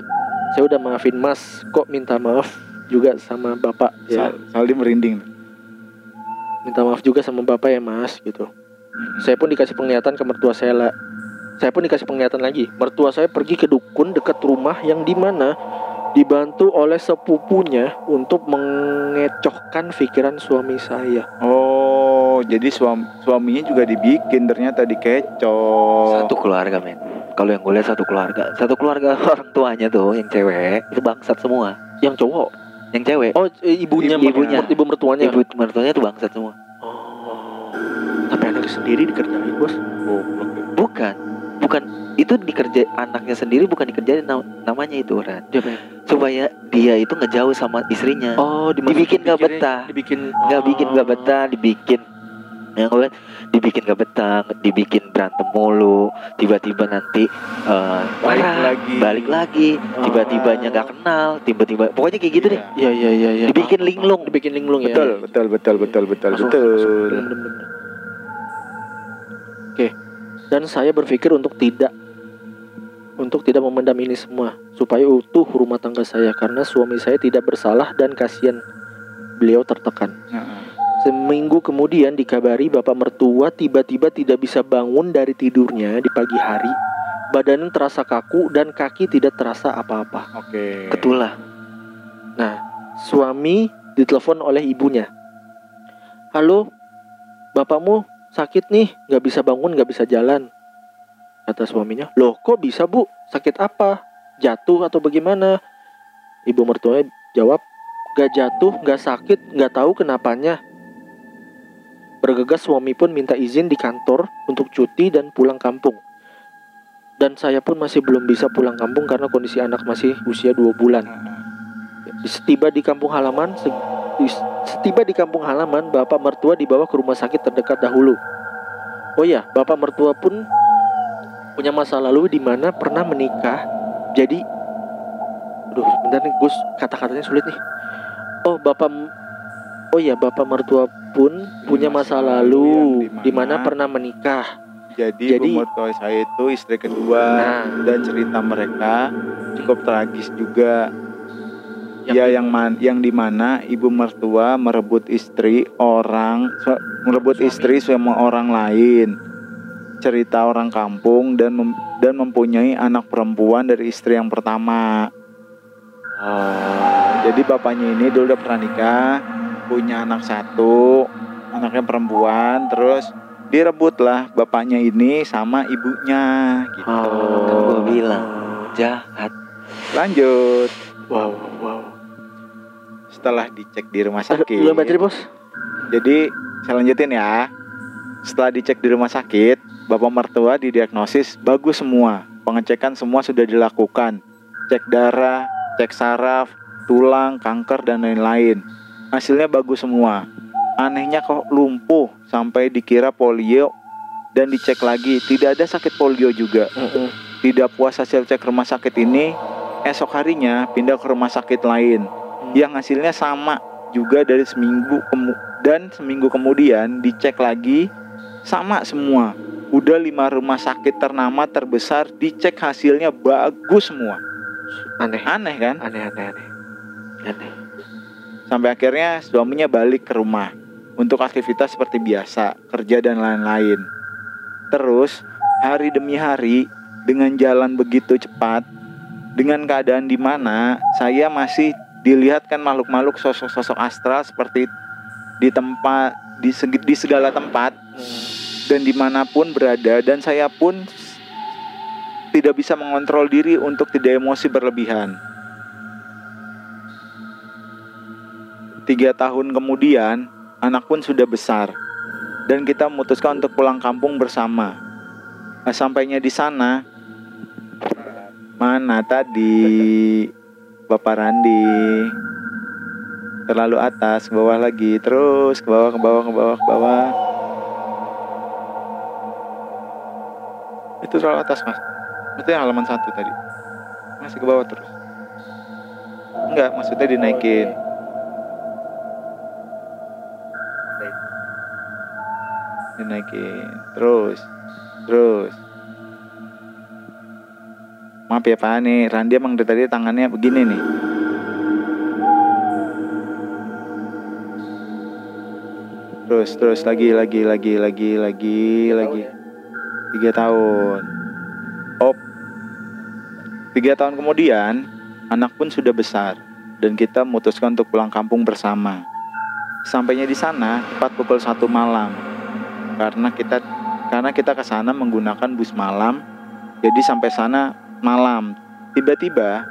saya udah maafin Mas kok minta maaf juga sama Bapak ya Sal- Saldi merinding. minta maaf juga sama Bapak ya Mas gitu saya pun dikasih penglihatan ke mertua saya lah saya pun dikasih penglihatan lagi mertua saya pergi ke dukun dekat rumah yang di mana dibantu oleh sepupunya untuk mengecohkan pikiran suami saya Oh, jadi suam suaminya juga dibikin ternyata dikecoh. Satu keluarga men. Kalau yang gue lihat satu keluarga, satu keluarga [LAUGHS] orang tuanya tuh yang cewek itu bangsat semua. yang cowok Yang cewek, oh eh, ibunya Ibunya. ibu mertuanya ibu mertuanya tuh bangsat semua. oh tapi anak sendiri dikerjain bos ya. Bukan, bukan itu dikerja anaknya sendiri bukan dikerjain nam- namanya itu Ran. Supaya dia itu ngejauh sama istrinya. oh Dibikin nggak betah. dibikin nggak bikin nggak betah dibikin yang gue dibikin nggak betah dibikin berantem mulu tiba-tiba nanti eh, Balik marah, lagi. balik lagi tiba-tibanya nggak kenal tiba-tiba pokoknya kayak gitu deh Iya iya iya iya. Dibikin linglung. Dibikin linglung ya. Betul, betul, betul, betul, betul, Masuk, betul. Oke. Dan saya berpikir untuk tidak untuk tidak memendam ini semua supaya utuh rumah tangga saya karena suami saya tidak bersalah dan kasihan beliau tertekan. Heeh. Seminggu kemudian dikabari bapak mertua tiba-tiba tidak bisa bangun dari tidurnya di pagi hari. Badannya terasa kaku dan kaki tidak terasa apa-apa. Oke. ketulah Nah, suami ditelepon oleh ibunya. Halo, bapakmu sakit nih, nggak bisa bangun, nggak bisa jalan. Kata suaminya, loh kok bisa bu? Sakit apa? Jatuh atau bagaimana? Ibu mertuanya jawab, gak jatuh, gak sakit, gak tahu kenapanya. Bergegas suami pun minta izin di kantor untuk cuti dan pulang kampung. Dan saya pun masih belum bisa pulang kampung karena kondisi anak masih usia dua bulan. Setiba di kampung halaman, setiba di kampung halaman, bapak mertua dibawa ke rumah sakit terdekat dahulu. Oh ya, bapak mertua pun punya masa lalu di mana pernah menikah. Jadi, aduh, sebentar nih Gus, kata-katanya sulit nih. Oh, bapak, oh ya, bapak mertua pun punya masa lalu yang di mana dimana- pernah menikah. Jadi, Jadi- mertua saya itu istri kedua Nah. dan cerita mereka cukup tragis juga. Yang ya yang man, yang di mana ibu mertua merebut istri orang merebut Suami. istri sama orang lain. Cerita orang kampung dan mem- dan mempunyai anak perempuan dari istri yang pertama. Oh, Jadi bapaknya ini dulu udah pernah nikah, punya anak satu, anaknya perempuan, terus direbut lah bapaknya ini sama ibunya gitu. Kan gua bilang. Jahat. Lanjut. Wow, wow. Setelah dicek di rumah sakit. Lu materi bos? Jadi saya lanjutin ya. Setelah dicek di rumah sakit, bapak mertua didiagnosis bagus semua. Pengecekan semua sudah dilakukan. Cek darah, cek saraf, tulang, kanker dan lain-lain. Hasilnya bagus semua. Anehnya kok lumpuh sampai dikira polio dan dicek lagi tidak ada sakit polio juga. Tidak puas hasil cek rumah sakit ini, esok harinya pindah ke rumah sakit lain yang hasilnya sama juga dari seminggu kemu- dan seminggu kemudian dicek lagi sama semua. Udah lima rumah sakit ternama terbesar dicek hasilnya bagus semua. Aneh, Aneh kan? aneh, aneh, aneh. Aneh. Sampai akhirnya suaminya balik ke rumah untuk aktivitas seperti biasa, kerja dan lain-lain. Terus hari demi hari dengan jalan begitu cepat, dengan keadaan di mana saya masih dilihatkan makhluk-makhluk sosok-sosok astral seperti di tempat di, segi- di segala tempat dan di mana pun berada dan saya pun tidak bisa mengontrol diri untuk tidak emosi berlebihan. Tiga tahun kemudian, anak pun sudah besar. Dan kita memutuskan untuk pulang kampung bersama. Nah, sampainya di sana, mana tadi? Bapak Randi. Terlalu atas ke bawah lagi. Terus ke bawah ke bawah ke bawah ke bawah. Itu terlalu atas mas. Itu yang halaman satu tadi. Masih ke bawah terus. Enggak maksudnya dinaikin dinaikin terus terus. Maaf ya pak nih Randi emang dari tadi tangannya begini nih. Terus terus. Lagi lagi lagi lagi lagi lagi. tiga tahun. Oh tiga tahun kemudian anak pun sudah besar. Dan kita memutuskan untuk pulang kampung bersama. Sampainya di sana tepat pukul satu malam karena kita karena kita ke sana menggunakan bus malam. Jadi sampai sana malam. Tiba-tiba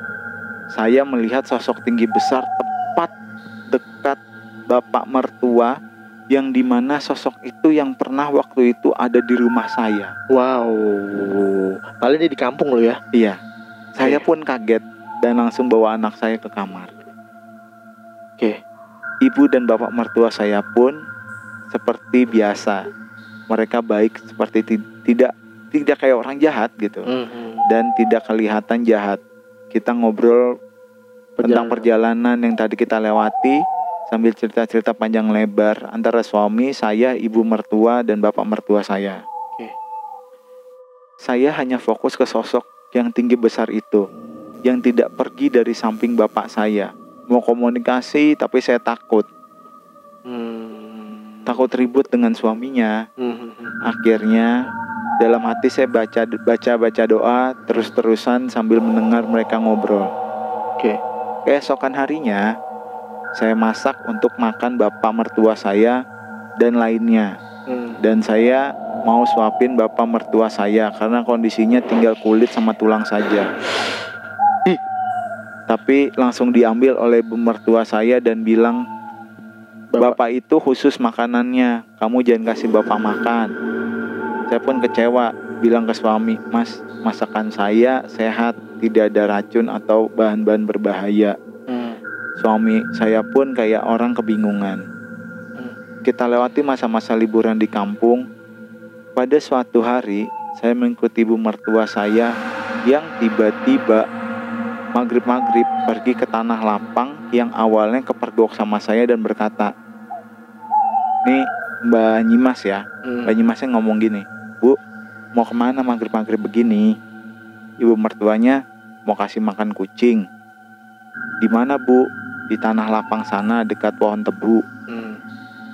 saya melihat sosok tinggi besar tepat dekat bapak mertua yang di mana sosok itu yang pernah waktu itu ada di rumah saya. Wow. Paling dia di kampung lo ya. iya. Saya pun kaget dan langsung bawa anak saya ke kamar. Oke. ibu dan bapak mertua saya pun seperti biasa mereka baik seperti ti- tidak tidak kayak orang jahat gitu Mhm. dan tidak kelihatan jahat. Kita ngobrol tentang perjalanan yang tadi kita lewati sambil cerita-cerita panjang lebar antara suami, saya, ibu mertua dan bapak mertua saya. Oke. Saya hanya fokus ke sosok yang tinggi besar itu yang tidak pergi dari samping bapak saya. Mau komunikasi tapi saya takut. Hmm. Takut ribut dengan suaminya. Mhm. Akhirnya dalam hati saya baca baca baca doa terus-terusan sambil mendengar mereka ngobrol. Oke. Keesokan harinya saya masak untuk makan bapak mertua saya dan lainnya. Hmm. dan saya mau suapin bapak mertua saya karena kondisinya tinggal kulit sama tulang saja. Ih. Tapi langsung diambil oleh mertua saya dan bilang Bapak, itu khusus makanannya, kamu jangan kasih bapak makan. Saya pun kecewa, bilang ke suami, Mas, masakan saya sehat, tidak ada racun atau bahan-bahan berbahaya. Hmm. Suami saya pun kayak orang kebingungan. Hmm. Kita lewati masa-masa liburan di kampung. Pada suatu hari, saya mengikuti ibu mertua saya yang tiba-tiba maghrib-maghrib pergi ke tanah lapang yang awalnya kepergok sama saya dan berkata, Nih Mbak Nyimas ya, Hmm. Mbak Nyimasnya ngomong gini, Bu, mau ke mana maghrib-maghrib begini? Ibu mertuanya mau kasih makan kucing. Di mana Bu? Di tanah lapang sana dekat pohon tebu. Hmm.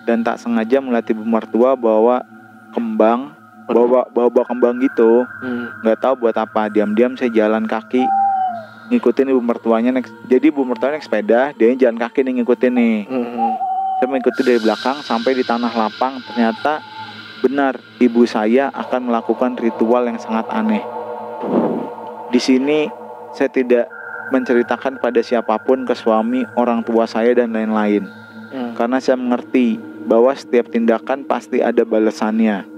Dan tak sengaja melihat ibu mertua bawa kembang, bawa bawa, bawa kembang gitu. Hmm. Nggak tahu buat apa. Diam-diam saya jalan kaki ngikutin ibu mertuanya naik. Jadi ibu mertuanya naik sepeda, dia jalan kaki nih ngikutin nih. Hmm. Saya mengikuti dari belakang sampai di tanah lapang. Ternyata benar ibu saya akan melakukan ritual yang sangat aneh. Di sini saya tidak menceritakan pada siapa pun ke suami, orang tua saya dan lain-lain. Hmm. Karena saya mengerti bahwa setiap tindakan pasti ada balasannya.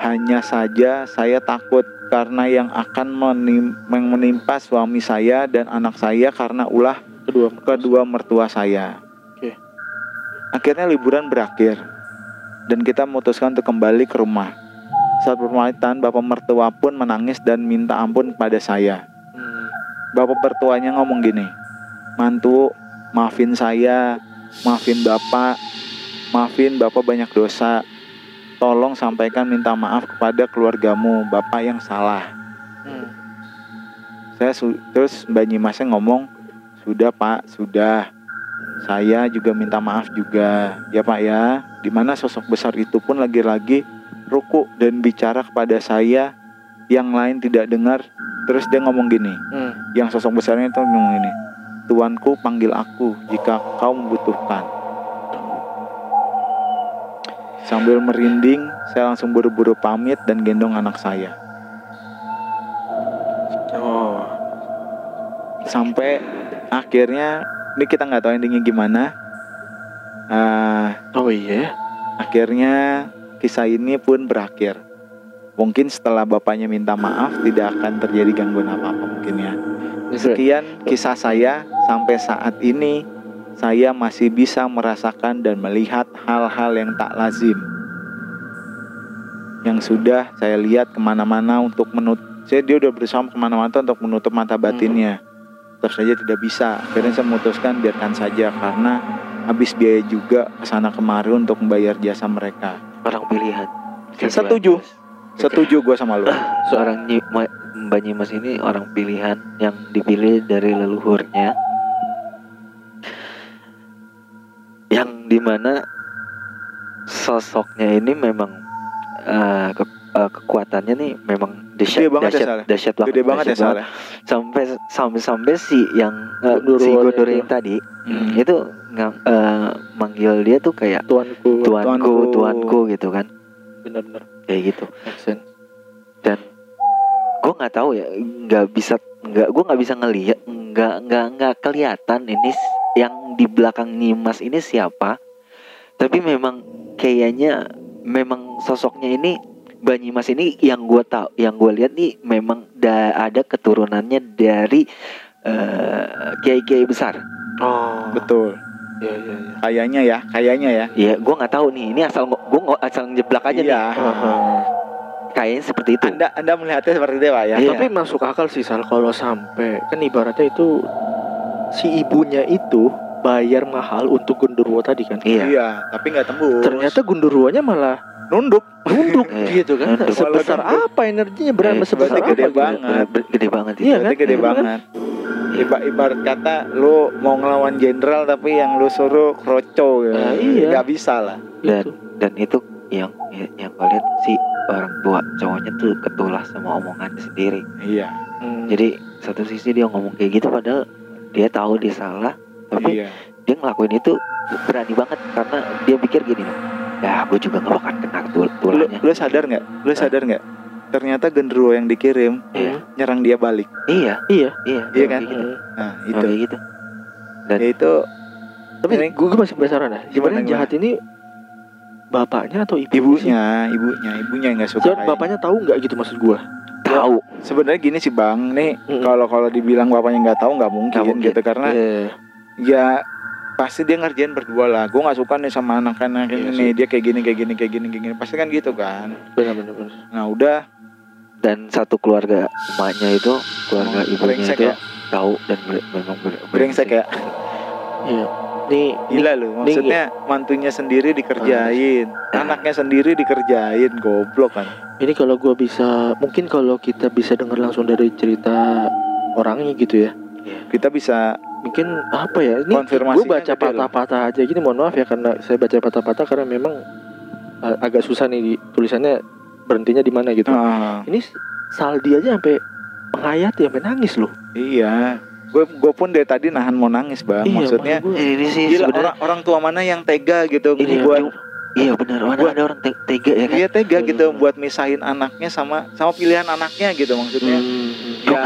Hanya saja saya takut karena yang akan menim- yang menimpa suami saya dan anak saya karena ulah Kedua. kedua mertua saya. Oke. Akhirnya liburan berakhir dan kita memutuskan untuk kembali ke rumah. Saat perpamitan, bapak mertua pun menangis dan minta ampun kepada saya. Hmm. Bapak mertuanya ngomong gini, mantu, maafin saya, maafin bapak, maafin bapak banyak dosa. Tolong sampaikan minta maaf kepada keluargamu, bapak yang salah. Hmm. Saya terus Mbak Nyimasnya ngomong, sudah Pak, sudah. Saya juga minta maaf juga, ya Pak ya. Di mana sosok besar itu pun lagi-lagi ruku dan bicara kepada saya, yang lain tidak dengar. Terus dia ngomong gini, Hmm. yang sosok besarnya itu ngomong ini, Tuanku panggil aku jika kau membutuhkan. Sambil merinding, saya langsung buru-buru pamit dan gendong anak saya. Oh. sampai akhirnya ini kita nggak tahu endingnya gimana Ah, Oh iya. akhirnya kisah ini pun berakhir mungkin setelah bapaknya minta maaf tidak akan terjadi gangguan apa apa mungkin ya sekian kisah saya sampai saat ini saya masih bisa merasakan dan melihat hal-hal yang tak lazim. Yang sudah saya lihat ke mana-mana untuk menutup saya dia udah berusaha ke mana-mana untuk menutup mata batinnya. Terus saja tidak bisa. Akhirnya saya memutuskan biarkan saja karena habis biaya juga ke sana kemari untuk membayar jasa mereka. Orang pilihan. Setuju. setuju gue sama lu. Seorang Nyi- Ma- Mbak Nyimas ini orang pilihan yang dipilih dari leluhurnya. Di mana sosoknya ini memang eh, ke- eh, kekuatannya nih memang dahsyat banget ya, dahsyat Saleh. dahsyat banget gede banget ya dahsyat soalnya sampai sampai sampai si yang Gundurwo si itu. Gundurwo yang tadi Hmm. itu nggak eh, manggil dia tuh kayak Tuanku. tuanku Tuanku. tuanku gitu kan Bener-bener. kayak gitu dan gue nggak tahu ya nggak bisa nggak gue nggak bisa ngelihat nggak nggak nggak kelihatan ini yang di belakang Nimas ini siapa. Tapi memang kayaknya memang sosoknya ini Mbak Nyimas ini yang gue tahu yang gue lihat nih memang da- ada keturunannya dari eh, kiai-kiai besar. Oh. betul. Iya iya iya. kayaknya ya kayaknya ya. Ya gue nggak tahu nih ini asal gue asal ngejeblak aja nih. Iya kayaknya seperti itu anda anda melihatnya seperti itu pak ya Iya. Tapi masuk akal sih Sal kalau sampai kan ibaratnya itu si ibunya itu bayar mahal untuk Gundurwo tadi kan. iya iya tapi nggak tembus Ternyata Gundurwonya malah nunduk nunduk Iya, gitu kan. nunduk. Sebesar Malah apa energinya berapa Eh, sebesar berarti gede apa gitu. banget. Gede banget itu Iya kan? gede Iya kan? banget Iba, ibarat kata lu mau ngelawan jenderal tapi yang lu suruh kroco gitu. Nah, iya. nggak bisa lah dan Gitu. dan itu yang yang gue lihat si orang tua cowoknya tuh ketulah sama omongannya sendiri iya Hmm. jadi satu sisi dia ngomong kayak gitu padahal dia tahu dia salah tapi iya dia ngelakuin itu berani banget karena dia pikir gini loh ya gue juga gak bakal kena tul Lu, tulangnya lu sadar nggak? Lu sadar nggak? Ternyata genderuwo yang dikirim Iya. nyerang dia balik. iya Iya. iya Iya kan? gitu. Nah, itu. kayak gitu Dan- Ya itu Tapi gue masih penasaran ya. Gimana, Sebenarnya gimana? jahat ini bapaknya atau ibunya? sih? ibunya, ibunya, ibunya yang nggak suka. Kayak bapaknya tahu nggak gitu maksud gue? tahu Sebenarnya gini sih bang, nih kalau kalau dibilang bapaknya nggak tahu nggak mungkin, Nggak mungkin. gitu karena Iya. ya pasti dia ngerjain berdua lah. Gue nggak suka nih sama anak-anak Iya ini sih. dia kayak gini kayak gini kayak gini kayak gini pasti kan gitu kan. Benar benar benar. Nah udah dan satu keluarga emaknya itu keluarga Oh, ibunya itu ya. tahu dan ber- memang ber- brengsek ya. Iya. Nih, nih Gila lu, maksudnya mantunya sendiri dikerjain, anaknya sendiri dikerjain, goblok kan. ini kalau gue bisa, mungkin kalau kita bisa dengar langsung dari cerita orangnya gitu ya. Kita bisa Mungkin apa ya? Ini gue baca loh. patah-patah aja gini. Mohon maaf ya karena saya baca patah-patah karena memang uh, agak susah nih di, tulisannya berhentinya di mana gitu. Ah, Ini Saldi aja sampai menghayati sampai nangis loh. iya. Gue gue pun dari tadi nahan mau nangis bang. Iya, maksudnya. Eh, ini sih gila orang orang tua mana yang tega gitu ini buat cuma- iya benar mana Buat- ada orang te- tega ya kan Iya tega Bener, gitu buat misahin anaknya sama sama pilihan anaknya gitu maksudnya. Hmm, Ya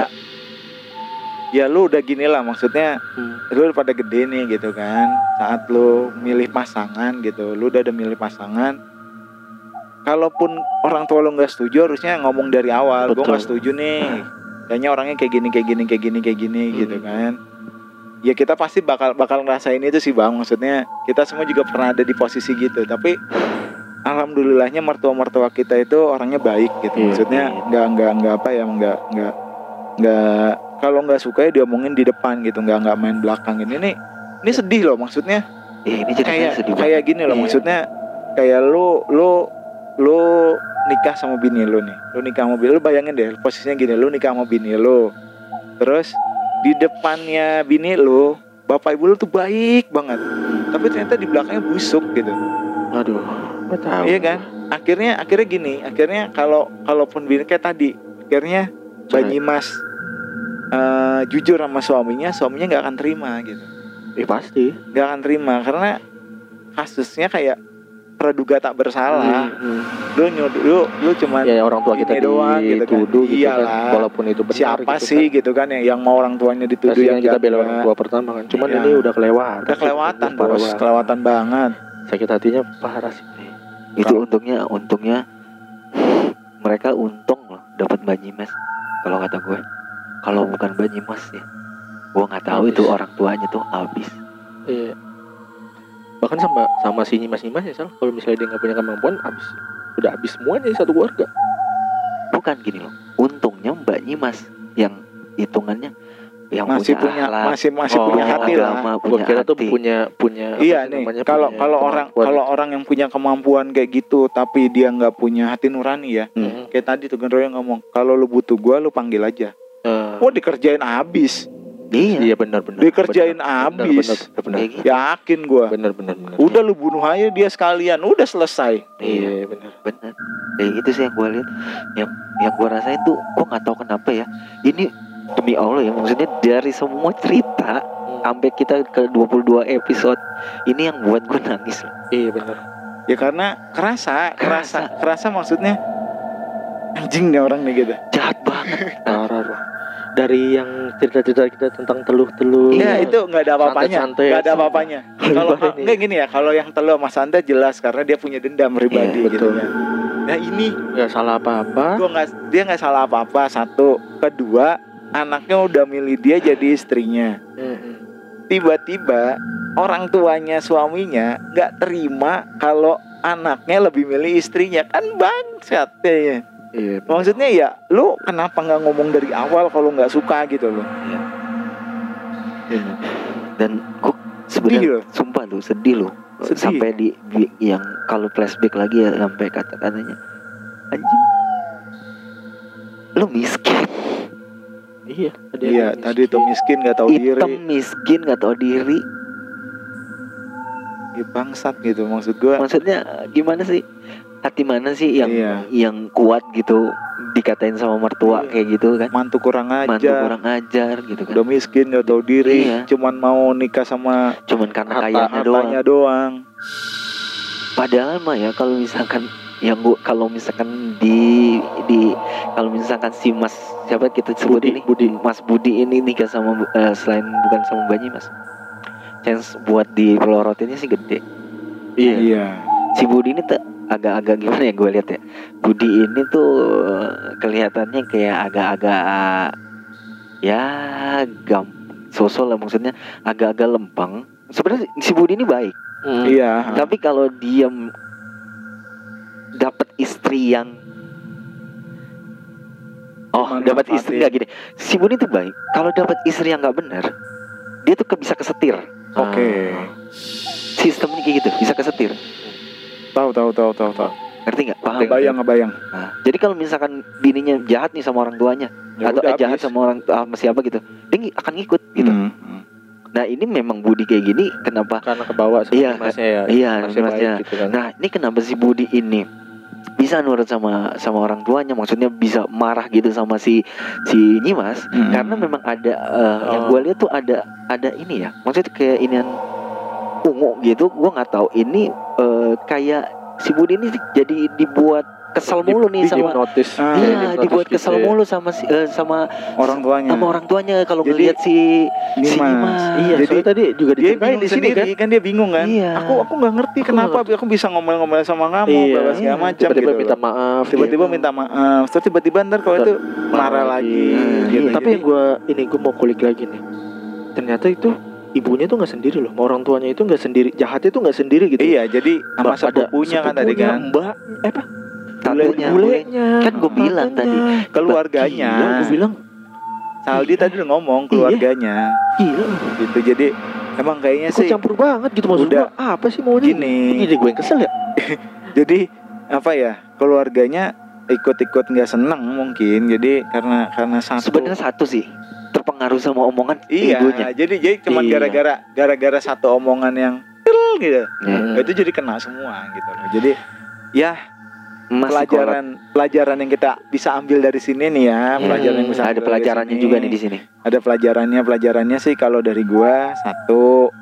ya lu udah gini lah maksudnya hmm. lu udah pada gede nih gitu kan. Saat lu milih pasangan gitu, lu udah ada milih pasangan. Kalaupun orang tua lu nggak setuju harusnya ngomong dari awal. Gue nggak setuju nih. Kayaknya orangnya kayak gini kayak gini kayak gini kayak gini Hmm. gitu kan. Ya kita pasti bakal bakal ngerasain itu sih bang. Maksudnya kita semua juga pernah ada di posisi gitu. Tapi alhamdulillahnya mertua-mertua kita itu orangnya baik gitu. Iya, Maksudnya iya. nggak nggak nggak apa ya nggak nggak nggak kalau nggak suka ya diomongin di depan gitu. Nggak nggak main belakang ini nih. Ini sedih loh maksudnya Iya, ini kayak sedih kayak gini loh Iya. maksudnya kayak lu lu lu nikah sama bini lu nih. Lu nikah sama bini lu bayangin deh posisinya gini lu nikah sama bini lu. Terus di depannya bini lu bapak ibu lu tuh baik banget. Tapi ternyata di belakangnya busuk gitu. Aduh, nggak tahu. iya kan? Akhirnya akhirnya gini akhirnya kalau kalaupun bini kayak tadi akhirnya Cerai. Banyi Mas eh, jujur sama suaminya suaminya nggak akan terima gitu. Eh pasti. nggak akan terima karena kasusnya kayak praduga tak bersalah Hmm, hmm. lu nyuduh lu lu cuman Ya orang tua kita doang gitu kan. dituduh gitu, Iyalah. kan. Walaupun itu benar siapa gitu sih kan. gitu kan yang yang mau orang tuanya dituduh Kasihan yang kita bela orang tua pertama kan. Cuman Iya. ini udah kelewatan. udah kelewatan Parah bos kelewatan banget Sakit hatinya parah sih. itu untungnya untungnya mereka untung loh dapat Banyimas kalau kata gue kalau bukan Banyimas ya gue nggak tahu Habis. itu orang tuanya tuh habis Iya. Bahkan sama sama si Nyimas Nyimas ya Sal. Kalau misalnya dia nggak punya kemampuan, habis udah habis semuanya satu keluarga. bukan gini loh. Untungnya Mbak Nyimas yang hitungannya yang masih punya, punya akhlak, masih masih Oh, punya hati lah. agama, punya kira tuh punya punya iya nih namanya, kalau kalau orang kalau orang yang punya kemampuan kayak gitu tapi dia nggak punya hati nurani ya Hmm. kayak tadi tuh Gendro yang ngomong kalau lu butuh gua lu panggil aja. Eh, wah dikerjain abis iya iya benar benar. dikerjain benar, abis Benar benar Kayak gitu. yakin gua benar benar benar. udah lu bunuh aja dia sekalian udah selesai iya Iya benar. bener kayak itu sih yang gue lihat yang yang gue rasain tuh gue nggak tahu kenapa ya ini demi Allah ya maksudnya dari semua cerita sampai kita ke 22 episode ini yang buat gue nangis. Iya benar. ya karena kerasa kerasa kerasa maksudnya anjing nih orang nih gitu jahat banget [LAUGHS] Parah. Dari yang cerita-cerita kita tentang teluh-teluh. Iya itu nggak ada apa-apanya, nggak ada apa-apanya. [LAUGHS] Kalau Gimana nih? nggak gini ya, kalau yang telu Mas Anda jelas karena dia punya dendam pribadi Iya, gitu kan. Nah ini nggak salah apa-apa. gua nggak dia nggak salah apa-apa satu, kedua anaknya udah milih dia jadi istrinya. Tiba-tiba orang tuanya suaminya nggak terima kalau anaknya lebih milih istrinya kan bangsat ya. Iya. Maksudnya ya, lu kenapa nggak ngomong dari awal kalau nggak suka gitu loh? dan gue Sedih sebenarnya sumpah tuh sedih Sedih. sampai di, di- yang kalau flashback lagi ya sampai kata-katanya anjing lu miskin Iya. Tadi Iya, ada tadi tuh miskin nggak tahu diri. hitam miskin nggak tahu diri Ya, bangsat gitu maksud gua. maksudnya gimana sih hati mana sih yang Iya. yang kuat gitu dikatain sama mertua Iya. kayak gitu kan mantu kurang aja mantu kurang ajar gitu kan udah miskin gak tahu diri Iya. cuman mau nikah sama cuman karena harta kayaknya doang hartanya doang padahal mah ya kalau misalkan yang gua kalau misalkan di di kalau misalkan si Mas siapa kita sebut Budi, ini Budi. Mas Budi ini nikah sama eh, selain bukan sama Banyi Mas chance buat di pelorotinnya sih gede Iya. Iya. si Budi ini tuh agak-agak gimana ya gue lihat ya? Budi ini tuh eh, kelihatannya kayak agak-agak ya gam sosok lah maksudnya. Agak-agak lempeng. Sebenarnya si Budi ini baik. Hmm. Iya. tapi kalau dia dapat istri yang oh dapat istri nggak gini. Si Budi tuh baik. Kalau dapat istri yang nggak benar dia tuh ke- bisa kesetir. Oke. sistemnya kayak gitu bisa kesetir Tahu tahu tahu tahu tahu. ngerti nggak paham Ngebayang ngebayang. Nah, jadi kalau misalkan bininya jahat nih sama orang tuanya Ya atau udah, eh, jahat habis. sama orang sama siapa gitu, dia akan ngikut gitu. Hmm, hmm. Nah ini memang Budi kayak gini, kenapa? Karena kebawa sama Iya, masnya ya. iya, masnya masnya. baik gitu kan. Nah ini kenapa si Budi ini bisa nurut sama sama orang tuanya, maksudnya bisa marah gitu sama si si Nyimas, Hmm. karena memang ada yang Oh. gue lihat tuh ada ada ini ya, maksudnya kayak inian ungu gitu, gue nggak tahu ini eh, kayak si Budi ini jadi dibuat kesel Di- mulu nih di sama hipnotis. Ah. Iya, Hipnotis dibuat gitu kesel ya. mulu sama si, eh, sama Orang tuanya. sama orang tuanya kalau ngelihat si si Nimas. Nimas. Iya, Jadi, tadi juga dia bingung di sini kan. kan. dia bingung kan Iya. aku aku nggak ngerti Aku kenapa nggak aku bisa ngomel-ngomel sama kamu Iya, bla segala iya. macam Tiba-tiba gitu minta maaf. tiba-tiba gitu. minta maaf terus tiba-tiba ntar kalau itu marah lagi gitu. iya. Tapi yang gue ini gue mau kulik lagi nih. Ternyata itu ibunya tuh nggak sendiri loh, orang tuanya itu nggak sendiri, jahatnya tuh nggak sendiri gitu. iya jadi sama sepupunya kan tadi kan Mbak, eh apa? Tatunya, bulenya. Kan gua bilang tadi. keluarganya Iya, gue bilang Saldi tadi udah ngomong keluarganya gila. gitu jadi emang kayaknya Kok sih campur banget gitu maksud Udah. gua, apa sih maunya? gini Ini gue yang kesel ya. [LAUGHS] jadi apa ya keluarganya ikut-ikut nggak seneng mungkin jadi karena karena satu Sebenarnya satu sih terpengaruh sama omongan iya ibunya. jadi jadi cuman Iya. gara-gara gara-gara satu omongan yang gitu Hmm. itu jadi kena semua gitu loh jadi ya Mas pelajaran pelajaran yang kita bisa ambil dari sini nih ya Hmm, pelajaran yang bisa ada pelajarannya sini. juga nih di sini. ada pelajarannya pelajarannya sih kalau dari gua satu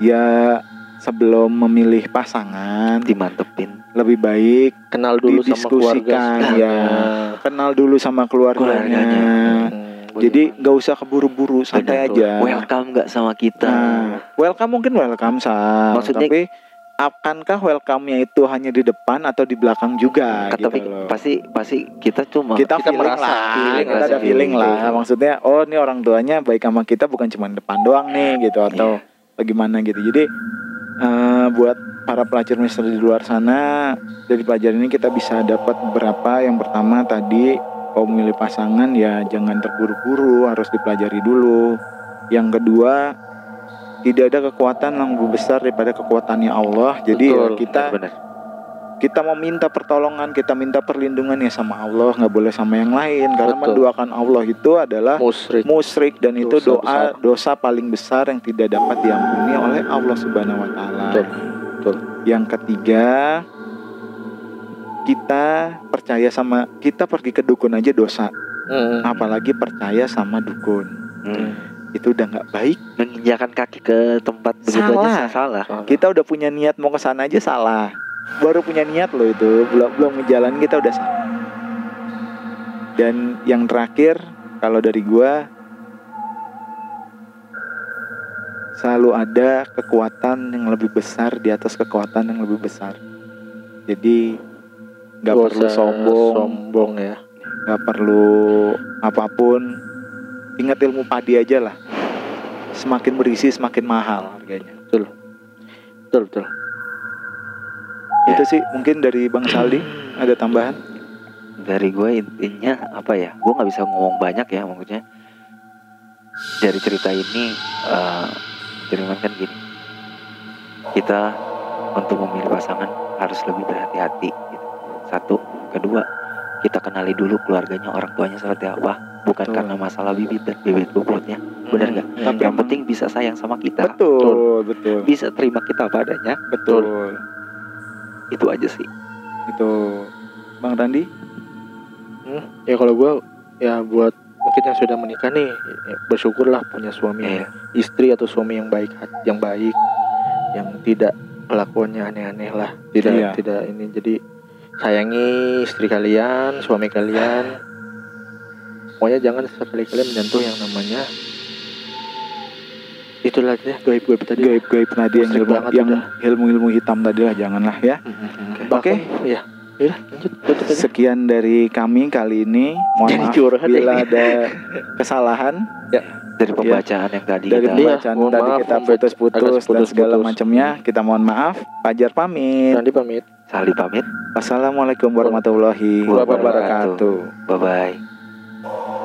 ya sebelum memilih pasangan Dimantepin. lebih baik Kenal dulu sama keluarga. ya [LAUGHS] kenal dulu sama keluarganya, Keluarganya. hmm, jadi nggak usah keburu-buru santai aja Welcome nggak sama kita? nah welcome mungkin welcome sah Maksudnya- tapi akankah welcome-nya itu hanya di depan atau di belakang juga gitu tapi loh pasti pasti kita cuma kita, kita feeling merasa, lah, feeling, kita ada feeling feeling lah. gitu. Maksudnya, oh ini orang tuanya baik sama kita bukan cuma depan doang nih gitu atau bagaimana gitu. Jadi eh, buat para pelajar misteri di luar sana dari pelajaran ini kita bisa dapat beberapa. Yang pertama tadi kalau memilih pasangan ya jangan terburu-buru, harus dipelajari dulu. Yang kedua tidak ada kekuatan yang lebih besar daripada kekuatannya Allah. Jadi ya Betul, kita benar. kita mau minta pertolongan, kita minta perlindungan ya sama Allah, nggak boleh sama yang lain. Karena Betul. mendoakan Allah itu adalah Musrik. musyrik dan itu Dosa doa besar. dosa paling besar yang tidak dapat diampuni oleh Allah Subhanahu wa taala. Yang ketiga, kita percaya sama kita pergi ke dukun aja dosa, Hmm. apalagi percaya sama dukun. Hmm. Itu udah nggak baik. Menginjakan kaki ke tempat begitu Salah. aja salah. Kita udah punya niat mau ke sana aja salah. Baru punya niat loh itu, belum belum ngejalanin kita udah salah. Dan yang terakhir kalau dari gua selalu ada kekuatan yang lebih besar di atas kekuatan yang lebih besar. Jadi nggak Gak perlu sombong, sombong ya. nggak perlu apa pun. Ingat ilmu padi aja lah. Semakin berisi semakin mahal harganya. Betul, betul. Itu sih mungkin dari Bang Saldi ada tambahan. Dari gue intinya apa ya? Gue nggak bisa ngomong banyak ya maksudnya. Dari cerita ini, eh Jerman kan gini. Kita untuk memilih pasangan harus lebih berhati-hati. Satu, kedua, kita kenali dulu keluarganya, orang tuanya seperti apa. Bukan Betul. karena masalah bibit dan bibit bobotnya. Benar nggak? Tapi Yang penting bisa sayang sama kita. Betul, betul, Bisa terima kita apa adanya. betul. Itu aja sih. Itu Bang Randi. Hmm, ya kalau gue ya buat mungkin yang sudah menikah nih ya, bersyukurlah punya suami Iya. istri atau suami yang baik yang baik yang tidak kelakuannya aneh-aneh lah tidak Iya. tidak ini jadi sayangi istri kalian suami kalian pokoknya jangan sekali-kali menyentuh yang namanya itulah ya gaib-gaib tadi gaib-gaib tadi yang ilmu yang udah. ilmu-ilmu hitam tadi lah janganlah ya. Bahkan, Oke. ya Yaudah, lanjut tutup aja Sekian dari kami kali ini. Mohon Jadi maaf curhat bila ini. ada kesalahan Dari pembacaan yang tadi dari kita Iya, pembacaan mohon tadi maaf, kita putus-putus dan segala macamnya. Kita mohon maaf. Fajar pamit. nanti pamit Sali pamit. Wassalamualaikum warahmatullahi Wabarakatuh. wabarakatuh. Bye bye.